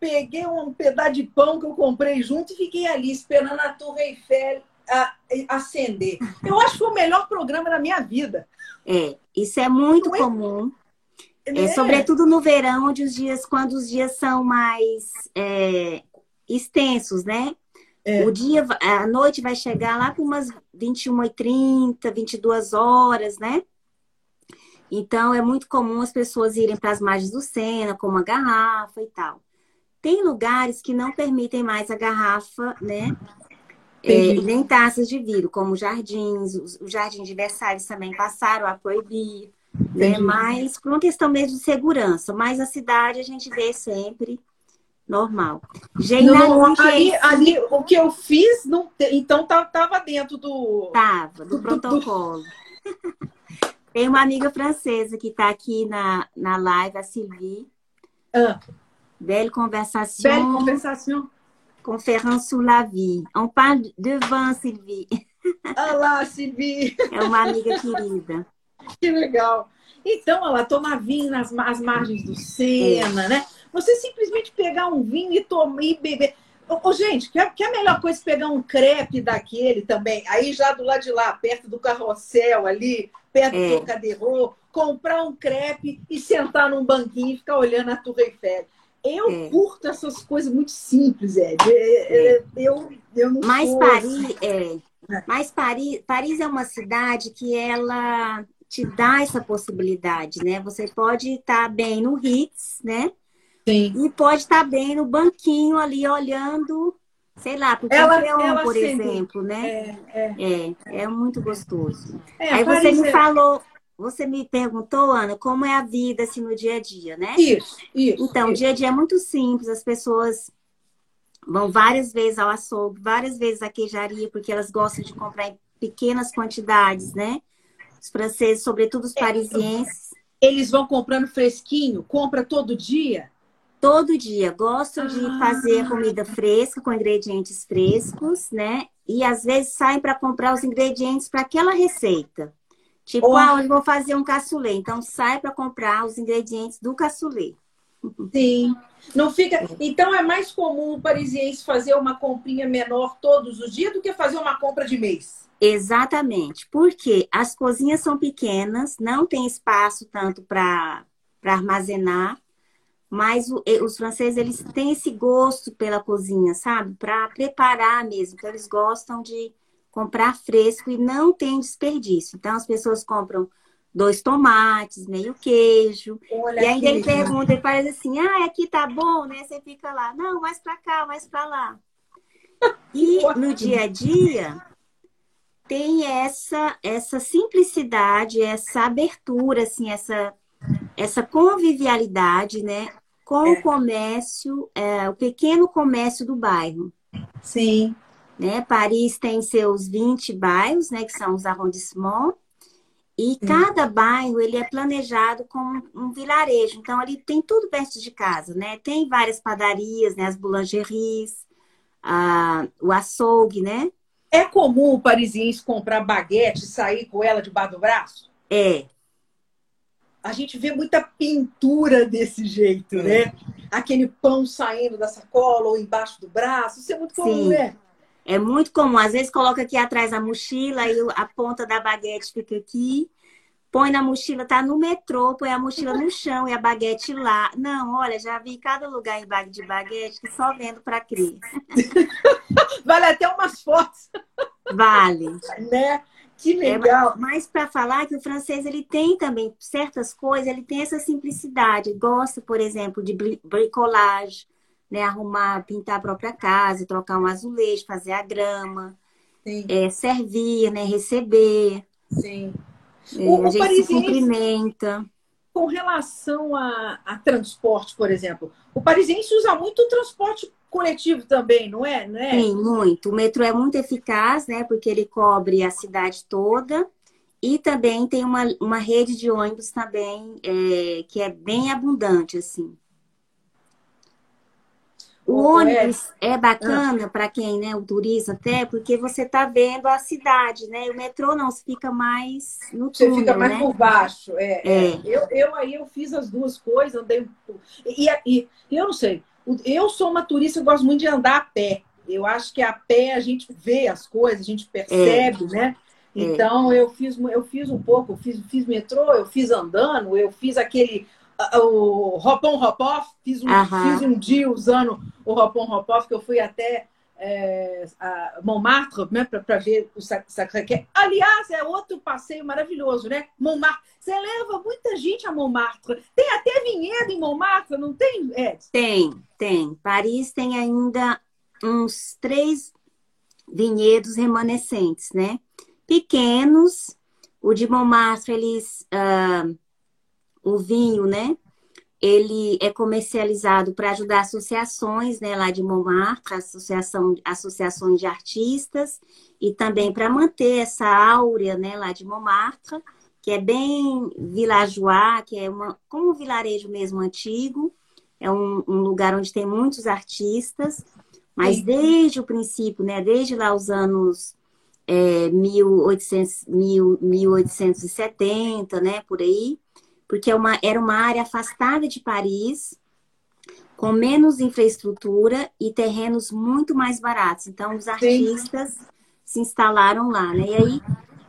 peguei um pedaço de pão que eu comprei junto e fiquei ali esperando a Torre Eiffel acender. Eu acho que foi o melhor programa da minha vida. É, isso é muito é? comum. É, é, sobretudo no verão, onde os dias, quando os dias são mais é, extensos, né? É. O dia, a noite vai chegar lá para umas 21h30, 22 horas, né? Então, é muito comum as pessoas irem para as margens do Sena com uma garrafa e tal. Tem lugares que não permitem mais a garrafa, né? É, nem taças de vidro, como jardins, os jardins de Versalhes também passaram a proibir, né? Mas por uma questão mesmo de segurança. Mas a cidade a gente vê sempre normal. Não, ali, ali, o que eu fiz, não, então estava dentro do. Tava, do, do protocolo. Do... Tem uma amiga francesa que está aqui na, na live, a Sylvie. Ah. Belle conversation. Belle conversation. Conférence sur la vie. On parle de vin, Sylvie. Olá, Sylvie. É uma amiga querida. Que legal. Então, ela toma vinho nas as margens do Sena, é. né? Você simplesmente pegar um vinho e tomar e beber. Ô, gente, que, que a melhor coisa é pegar um crepe daquele também, aí já do lado de lá, perto do carrossel ali, perto é. do Trocadero, comprar um crepe e sentar num banquinho e ficar olhando a Torre Eiffel. Eu é. curto essas coisas muito simples, Ed. É, é. é. Eu, eu não Mas sou... Paris, é. Mas Paris, Paris é uma cidade que ela te dá essa possibilidade, né? Você pode estar bem no Ritz, né? Sim. E pode estar bem no banquinho ali olhando, sei lá, porque ela, Leão, por exemplo, né? É, é. é, é muito gostoso. É, Aí você me falou, você me perguntou, Ana, como é a vida assim no dia a dia, né? Isso, isso. Então, isso. o dia a dia é muito simples, as pessoas vão várias vezes ao açougue, várias vezes à queijaria, porque elas gostam de comprar em pequenas quantidades, né? Os franceses, sobretudo os é, parisienses. Eles vão comprando fresquinho, compra todo dia? Todo dia. Gostam ah. de fazer comida fresca, com ingredientes frescos, né? E às vezes saem para comprar os ingredientes para aquela receita. Tipo, oh. ah, eu vou fazer um cassoulet. Então, sai para comprar os ingredientes do cassoulet. Sim. Não fica. Então é mais comum o parisiense fazer uma comprinha menor todos os dias do que fazer uma compra de mês. Exatamente, porque as cozinhas são pequenas, não tem espaço tanto para armazenar, mas o, os franceses eles têm esse gosto pela cozinha, sabe? Para preparar mesmo, então eles gostam de comprar fresco e não tem desperdício. Então as pessoas compram dois tomates, meio queijo. Olha e ainda ele pergunta, ele faz assim, ah, aqui tá bom, né? Você fica lá, não, mais para cá, mais para lá. E no dia a dia, tem essa essa simplicidade, essa abertura, assim, essa essa convivialidade, né, com é. o comércio, é, o pequeno comércio do bairro. Sim. Né? Paris tem seus 20 bairros, né, que são os arrondissements, e Sim. cada bairro ele é planejado como um vilarejo. Então, ali tem tudo perto de casa, né? Tem várias padarias, né? As boulangeries, a, o açougue, né? É comum o parisiense comprar baguete e sair com ela debaixo do braço? É. A gente vê muita pintura desse jeito, é. né? Aquele pão saindo da sacola ou embaixo do braço. Isso é muito comum, Sim. né? É muito comum. Às vezes coloca aqui atrás a mochila e a ponta da baguete fica aqui. Põe na mochila, tá no metrô, põe a mochila no chão e a baguete lá. Não, olha, já vi cada lugar em bag de baguete que só vendo para criança. vale até umas fotos. Vale. Né? Que legal. É, mas para falar que o francês ele tem também certas coisas, ele tem essa simplicidade. Gosta, por exemplo, de bricolagem, né? Arrumar, pintar a própria casa, trocar um azulejo, fazer a grama, é, servir, né? Receber. Sim. É, o, a gente se cumprimenta. Com relação a, a, transporte, por exemplo, o parisiense usa muito o transporte coletivo também, não é? Não é? Sim, muito. O metrô é muito eficaz, né? Porque ele cobre a cidade toda. E também tem uma, uma rede de ônibus também é, que é bem abundante, assim. O ônibus é, é bacana ah. para quem, né, o turista até, porque você está vendo a cidade, né? O metrô não, você fica mais no túnel, Você fica mais né? por baixo, é. é. é. Eu, eu aí eu fiz as duas coisas, andei e, e eu não sei, eu sou uma turista, eu gosto muito de andar a pé. Eu acho que a pé a gente vê as coisas, a gente percebe, é. né? É. Então eu fiz, eu fiz um pouco, eu fiz, fiz metrô, eu fiz andando, eu fiz aquele o Hopon Hopoff, fiz, um, fiz um dia usando o Hopon Hopoff, que eu fui até é, Montmartre, né, para ver o Sacré-Cœur. Aliás, é outro passeio maravilhoso, né? Montmartre. Você leva muita gente a Montmartre. Tem até vinhedo em Montmartre, não tem, Ed? Tem, tem. Paris tem ainda uns três vinhedos remanescentes, né? Pequenos. O de Montmartre, eles... Uh o vinho, né? Ele é comercializado para ajudar associações, né, lá de Montmartre, associação, associações de artistas, e também para manter essa áurea, né, lá de Montmartre, que é bem vilajois, que é uma, como um vilarejo mesmo antigo, é um, um lugar onde tem muitos artistas, mas Sim. desde o princípio, né, desde lá os anos é, 1800, 1870, né, por aí, porque é uma, era uma área afastada de Paris, com menos infraestrutura e terrenos muito mais baratos. Então, os artistas Sim. se instalaram lá, né? E aí,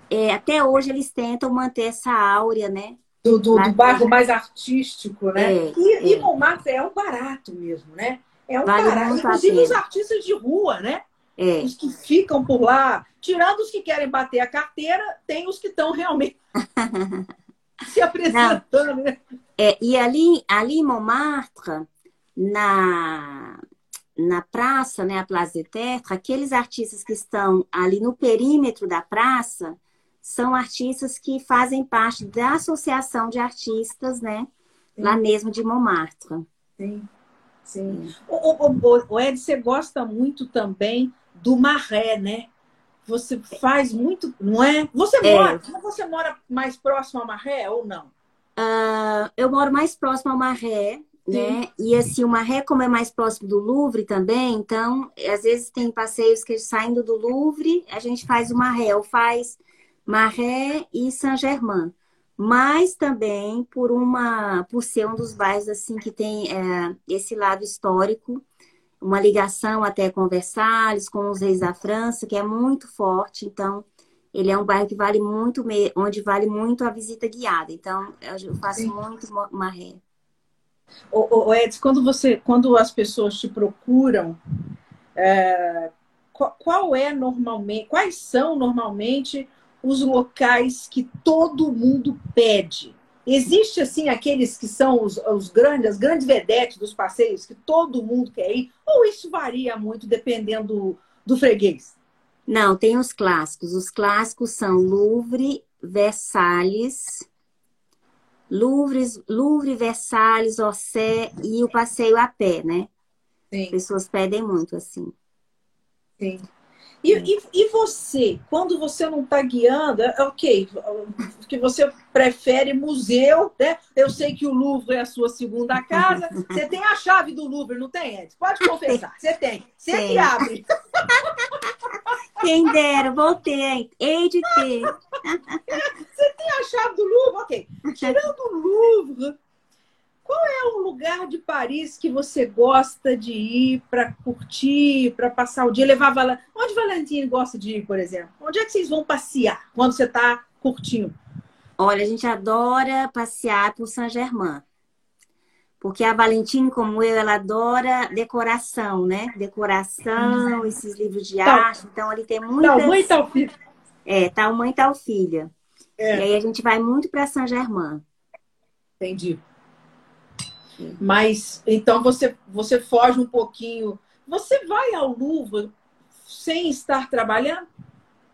é, até hoje, eles tentam manter essa áurea, né? Do, do, do bairro mais artístico, né? É, e, é. e Montmartre é um barato mesmo, né? É um vale barato. Inclusive os artistas de rua, né? É. Os que ficam por lá, tirando os que querem bater a carteira, tem os que estão realmente se apresentando, né? É, e ali, ali em Montmartre, na, na praça, né, a Place de Terre, aqueles artistas que estão ali no perímetro da praça são artistas que fazem parte da associação de artistas, né, sim. lá mesmo de Montmartre. Sim, sim. O, o, o, Ed, você gosta muito também do Maré, né? Você faz muito, não é? Você é. mora, você mora mais próximo a Marré ou não? Uh, eu moro mais próximo a Marré, né? E assim, o Marré, como é mais próximo do Louvre também, então, às vezes tem passeios que saindo do Louvre, a gente faz o Marré, ou faz Marré e Saint-Germain. Mas também por uma, por ser um dos bairros assim que tem é, esse lado histórico, uma ligação até com Versalhes, com os reis da França, que é muito forte. Então, ele é um bairro que vale muito, onde vale muito a visita guiada. Então, eu faço Sim. muito maré. O, o Edson, quando você, quando as pessoas te procuram, é, qual, qual é normalmente, quais são normalmente os locais que todo mundo pede? Existe, assim, aqueles que são os, os, grandes, as grandes vedetes dos passeios que todo mundo quer ir? Ou isso varia muito dependendo do, do freguês? Não, tem os clássicos. Os clássicos são Louvre, Versalhes, Louvre, Louvre Versalhes, Ossé e o passeio a pé, né? Sim. Pessoas pedem muito, assim. Sim. E, e, e, você, quando você não está guiando, é, ok, que você prefere museu, né? Eu sei que o Louvre é a sua segunda casa. Você tem a chave do Louvre, não tem, Ed? Pode confessar, você tem. Você tem. que abre. Quem dera, vou ter, hei de ter. Você tem a chave do Louvre, ok. Tirando o Louvre, qual é um lugar de Paris que você gosta de ir para curtir, para passar o dia, levar Val... Onde Valentine gosta de ir, por exemplo? Onde é que vocês vão passear quando você está curtindo? Olha, a gente adora passear por Saint-Germain. Porque a Valentine, como eu, ela adora decoração, né? Decoração, esses livros de tal, arte. Então, ele tem muitas... Tal mãe, tal filha. É, tal mãe, tal filha. É. E aí a gente vai muito para Saint-Germain. Entendi. Mas então você você foge um pouquinho. Você vai ao Louvre sem estar trabalhando?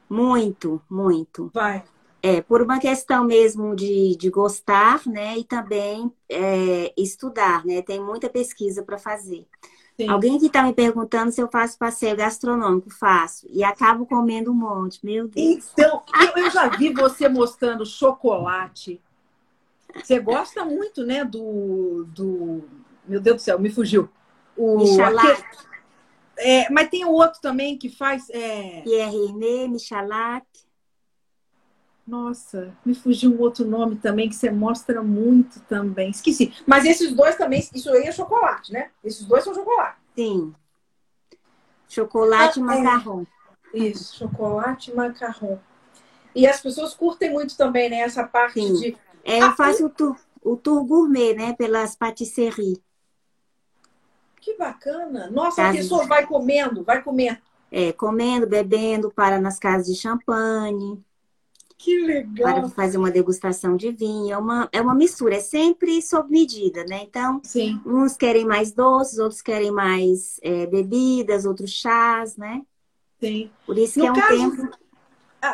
Muito, muito. Vai. É, por uma questão mesmo de, de gostar, né? E também é, estudar, né? Tem muita pesquisa para fazer. Sim. Alguém que está me perguntando se eu faço passeio gastronômico, faço. E acabo comendo um monte, meu Deus. Então, eu já vi você mostrando chocolate você gosta muito, né, do, do. Meu Deus do céu, me fugiu. O Michalak. É, mas tem o outro também que faz. É... Pierre René, Michalak. Nossa, me fugiu um outro nome também que você mostra muito também. Esqueci. Mas esses dois também, isso aí é chocolate, né? Esses dois são chocolate. Sim. Chocolate ah, e macarrão. É. Isso, chocolate e macarrão. E as pessoas curtem muito também, né? Essa parte Sim. de é, eu faço o tour, o tour gourmet, né? Pelas patisseries. Que bacana! Nossa, a pessoa vai comendo, vai comendo. É, comendo, bebendo, para nas casas de champanhe. Que legal! Para fazer uma degustação de vinho. É uma, é uma mistura, é sempre sob medida, né? Então, Sim. uns querem mais doces, outros querem mais é, bebidas, outros chás, né? Sim. Por isso no que é um caso... tempo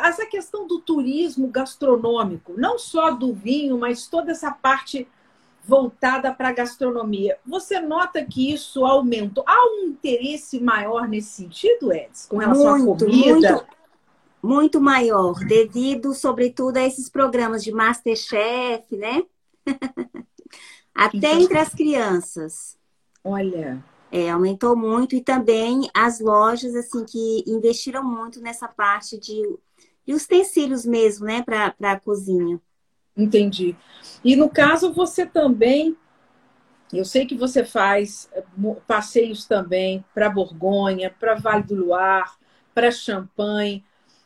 essa questão do turismo gastronômico, não só do vinho, mas toda essa parte voltada para a gastronomia. Você nota que isso aumentou? Há um interesse maior nesse sentido, Edson, com relação muito, à comida? Muito, muito maior, devido, sobretudo, a esses programas de Masterchef, né? Até entre as crianças. Olha. É, aumentou muito e também as lojas assim que investiram muito nessa parte de, de utensílios mesmo, né, para a cozinha. Entendi. E no caso você também, eu sei que você faz eh, passeios também para Borgonha, para Vale do Luar, para Champagne.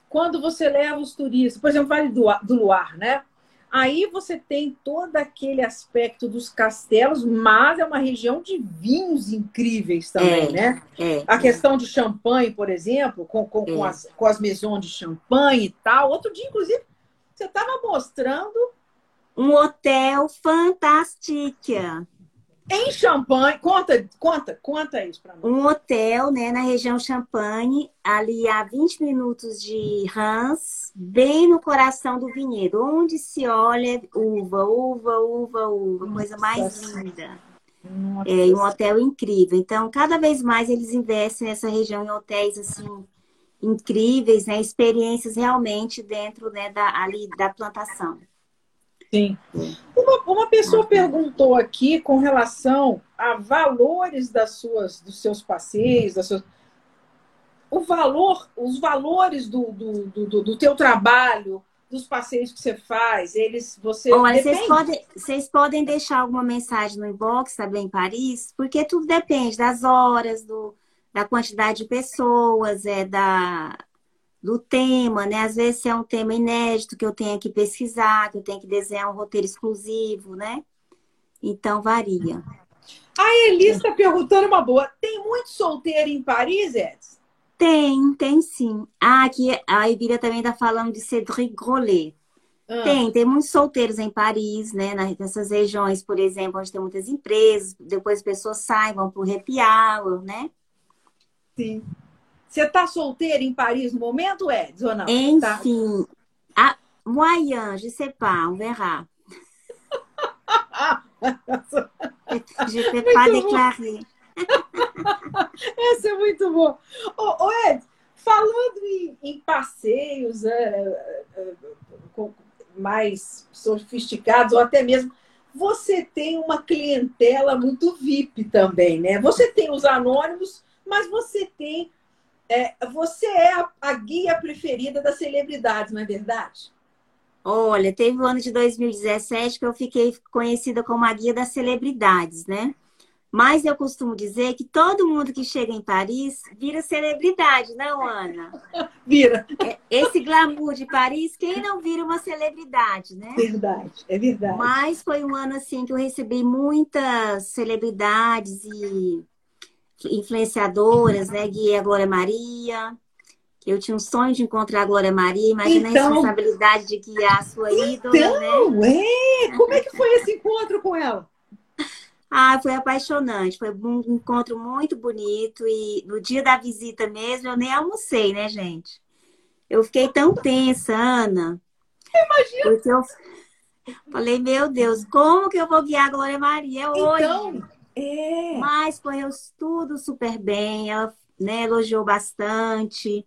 Quando você leva os turistas, por exemplo, Vale do Luar, né? Aí você tem todo aquele aspecto dos castelos, mas é uma região de vinhos incríveis também, é, né? É, a questão de champanhe, por exemplo, com, com, é. com, as, com as maisons de champanhe e tal. Outro dia, inclusive, você estava mostrando. Um hotel fantástico. Em Champagne, conta, conta, conta isso para nós. Um hotel, né, na região Champagne, ali a 20 minutos de Reims, bem no coração do vinhedo, onde se olha uva, uva, uva, uva, coisa mais linda. Nossa. É um hotel incrível. Então, cada vez mais eles investem nessa região em hotéis assim incríveis, né, experiências realmente dentro, né, da ali da plantação. Sim. Uma, uma pessoa perguntou aqui com relação a valores das suas, dos seus passeios, das suas... o valor, os valores do, do, do, do teu trabalho, dos passeios que você faz, eles você Olha, vocês podem, vocês podem deixar alguma mensagem no inbox também em Paris, porque tudo depende das horas, do, da quantidade de pessoas, é da do tema, né? Às vezes é um tema inédito que eu tenho que pesquisar, que eu tenho que desenhar um roteiro exclusivo, né? Então varia. A Elis está perguntando uma boa. Tem muito solteiro em Paris, Edson? Tem, tem sim. Ah, aqui a Evira também está falando de Cédric Grolet. Ah. Tem, tem muitos solteiros em Paris, né? Nessas regiões, por exemplo, onde tem muitas empresas, depois as pessoas saem, vão para o happy hour, né? Sim. Você está solteira em Paris no momento, Edson, ou não? Enfim. Tá... A... Moyen, je sais pas, on verra. je ne peux pas déclarer. Essa é muito boa. Ô, ô Ed, falando em, em passeios é, é mais sofisticados, ou até mesmo, você tem uma clientela muito VIP também, né? Você tem os anônimos, mas você tem é, você é a, a, guia preferida das celebridades, não é verdade? Olha, teve o ano de 2017 que eu fiquei conhecida como a guia das celebridades, né? Mas eu costumo dizer que todo mundo que chega em Paris vira celebridade, não, Ana? Vira. É, esse glamour de Paris, quem não vira uma celebridade, né? Verdade, é verdade. Mas foi um ano assim que eu recebi muitas celebridades e influenciadoras, né? Guiei a Glória Maria. Eu tinha um sonho de encontrar a Glória Maria. Imagina então, a responsabilidade de guiar a sua então, ídola, né? É. Como é que foi esse encontro com ela? Ah, foi apaixonante. Foi um encontro muito bonito. E no dia da visita mesmo, eu nem almocei, né, gente? Eu fiquei tão tensa, Ana. Imagina. Porque eu falei, meu Deus, como que eu vou guiar a Glória Maria hoje? Então, é. Mas correu tudo super bem, ela né, elogiou bastante.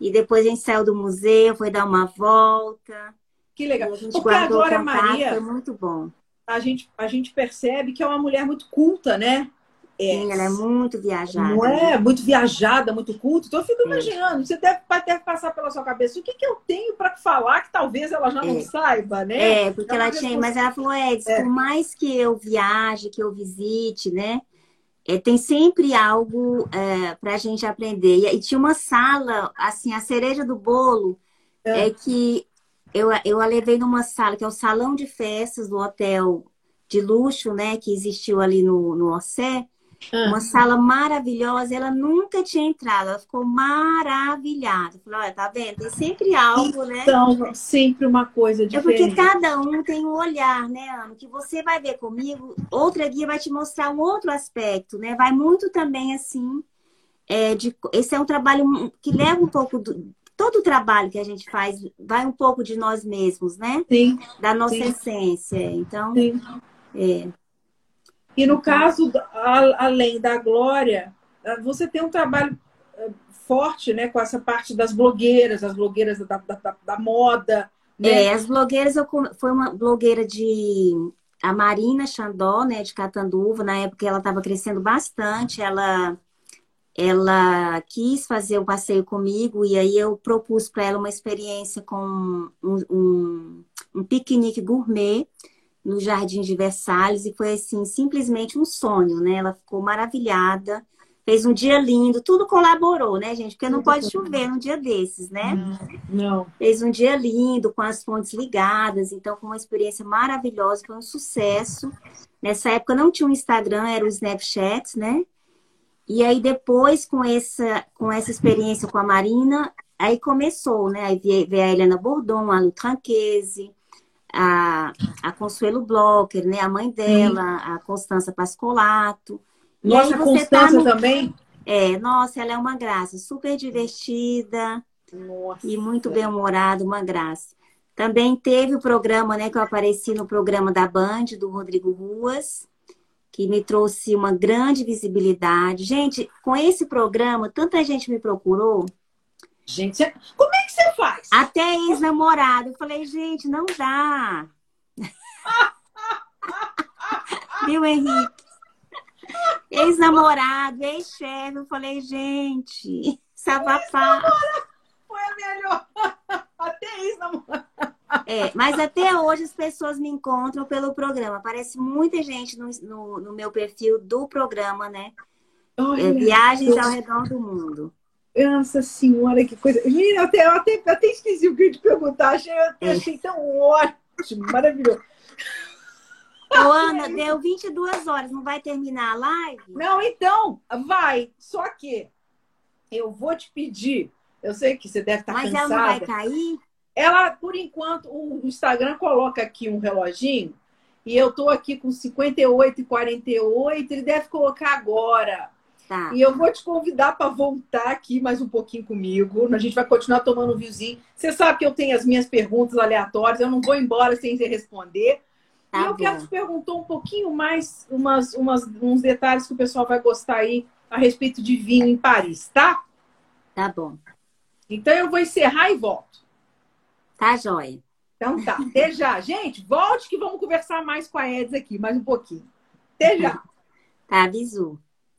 E depois a gente saiu do museu, foi dar uma volta. Que legal. A gente Porque a Glória contato, Maria. Foi muito bom. A gente, a gente percebe que é uma mulher muito culta, né? É. Sim, ela é muito viajada. Não é? Muito viajada, muito culta. Então eu fico imaginando, você deve, deve passar pela sua cabeça o que, que eu tenho para falar que talvez ela já não é. saiba, né? É, porque é ela tinha, mas ela falou, Edson, é. por mais que eu viaje, que eu visite, né? É, tem sempre algo é, para a gente aprender. E, e, tinha uma sala, assim, a cereja do bolo, é, é que eu, eu a levei numa sala, que é o salão de festas do hotel de luxo, né? Que existiu ali no, no Ossé. Ah. Uma sala maravilhosa, ela nunca tinha entrado, ela ficou maravilhada. Falei, olha, tá vendo? Tem sempre algo, né? Então, sempre uma coisa diferente. É porque cada um tem um olhar, né, Ana? Que você vai ver comigo, outra guia vai te mostrar um outro aspecto, né? Vai muito também assim. É, de, esse é um trabalho que leva um pouco do, todo o trabalho que a gente faz vai um pouco de nós mesmos, né? Sim. Da nossa sim. essência. Então, sim. É. E no caso, além da Glória, você tem um trabalho forte, né, com essa parte das blogueiras, as blogueiras da, da, da moda. Né? É, as blogueiras, eu, foi uma blogueira de a Marina Xandó, né, de Catanduva, na época ela estava crescendo bastante, ela ela quis fazer o um passeio comigo e aí eu propus para ela uma experiência com um, um, um, piquenique gourmet no Jardim de Versalhes e foi assim simplesmente um sonho, né? Ela ficou maravilhada, fez um dia lindo, tudo colaborou, né, gente? Porque não pode chover num dia desses, né? Não, não. Fez um dia lindo com as fontes ligadas, então com uma experiência maravilhosa, foi um sucesso. Nessa época não tinha um Instagram, era o Snapchat, né? E aí depois, com essa, com essa experiência com a Marina, aí começou, né? Aí veio a Helena Bordon, a Lu Tranquese, a, a Consuelo Blocker, né? A mãe dela, Sim. a Constança Pascolato. Nossa, a Constança tá no... também? É, nossa, ela é uma graça, super divertida nossa. e muito bem-humorada, uma graça. Também teve o programa, né, que eu apareci no programa da Band, do Rodrigo Ruas que me trouxe uma grande visibilidade. Gente, com esse programa, tanta gente me procurou. Gente, como é que você faz? Até ex-namorado. Eu falei, gente, não dá. Viu, Henrique? Ex-namorado, ex-chefe. Eu falei, gente, sabafá. Foi a melhor. Até ex-namorado. É, mas até hoje as pessoas me encontram pelo programa. Aparece muita gente no, no, no meu perfil do programa, né? é, viagens ao redor do mundo. Nossa senhora, que coisa. Gente, eu até, eu até, eu até esqueci o que eu te perguntar. Achei, é. achei tão ótimo, maravilhoso. Ô, Ana, deu 22 horas, não vai terminar a live? Não, então, vai. Só que eu vou te pedir. Eu sei que você deve estar Mas cansada. Mas ela não vai cair? Ela, por enquanto, o Instagram coloca aqui um reloginho e eu tô aqui com 58 e 48, ele deve colocar agora. Tá. E eu vou te convidar para voltar aqui mais um pouquinho comigo. A gente vai continuar tomando um vizinho. Você sabe que eu tenho as minhas perguntas aleatórias, eu não vou embora sem você responder. Tá e eu bom. quero te perguntar um pouquinho mais, umas, umas, uns detalhes que o pessoal vai gostar aí a respeito de vinho em Paris, tá? Tá bom. Então eu vou encerrar e volto. Tá, joia? Então tá. Até já. Gente, volte que vamos conversar mais com a Eds aqui, mais um pouquinho. Até já. Tá, bisu.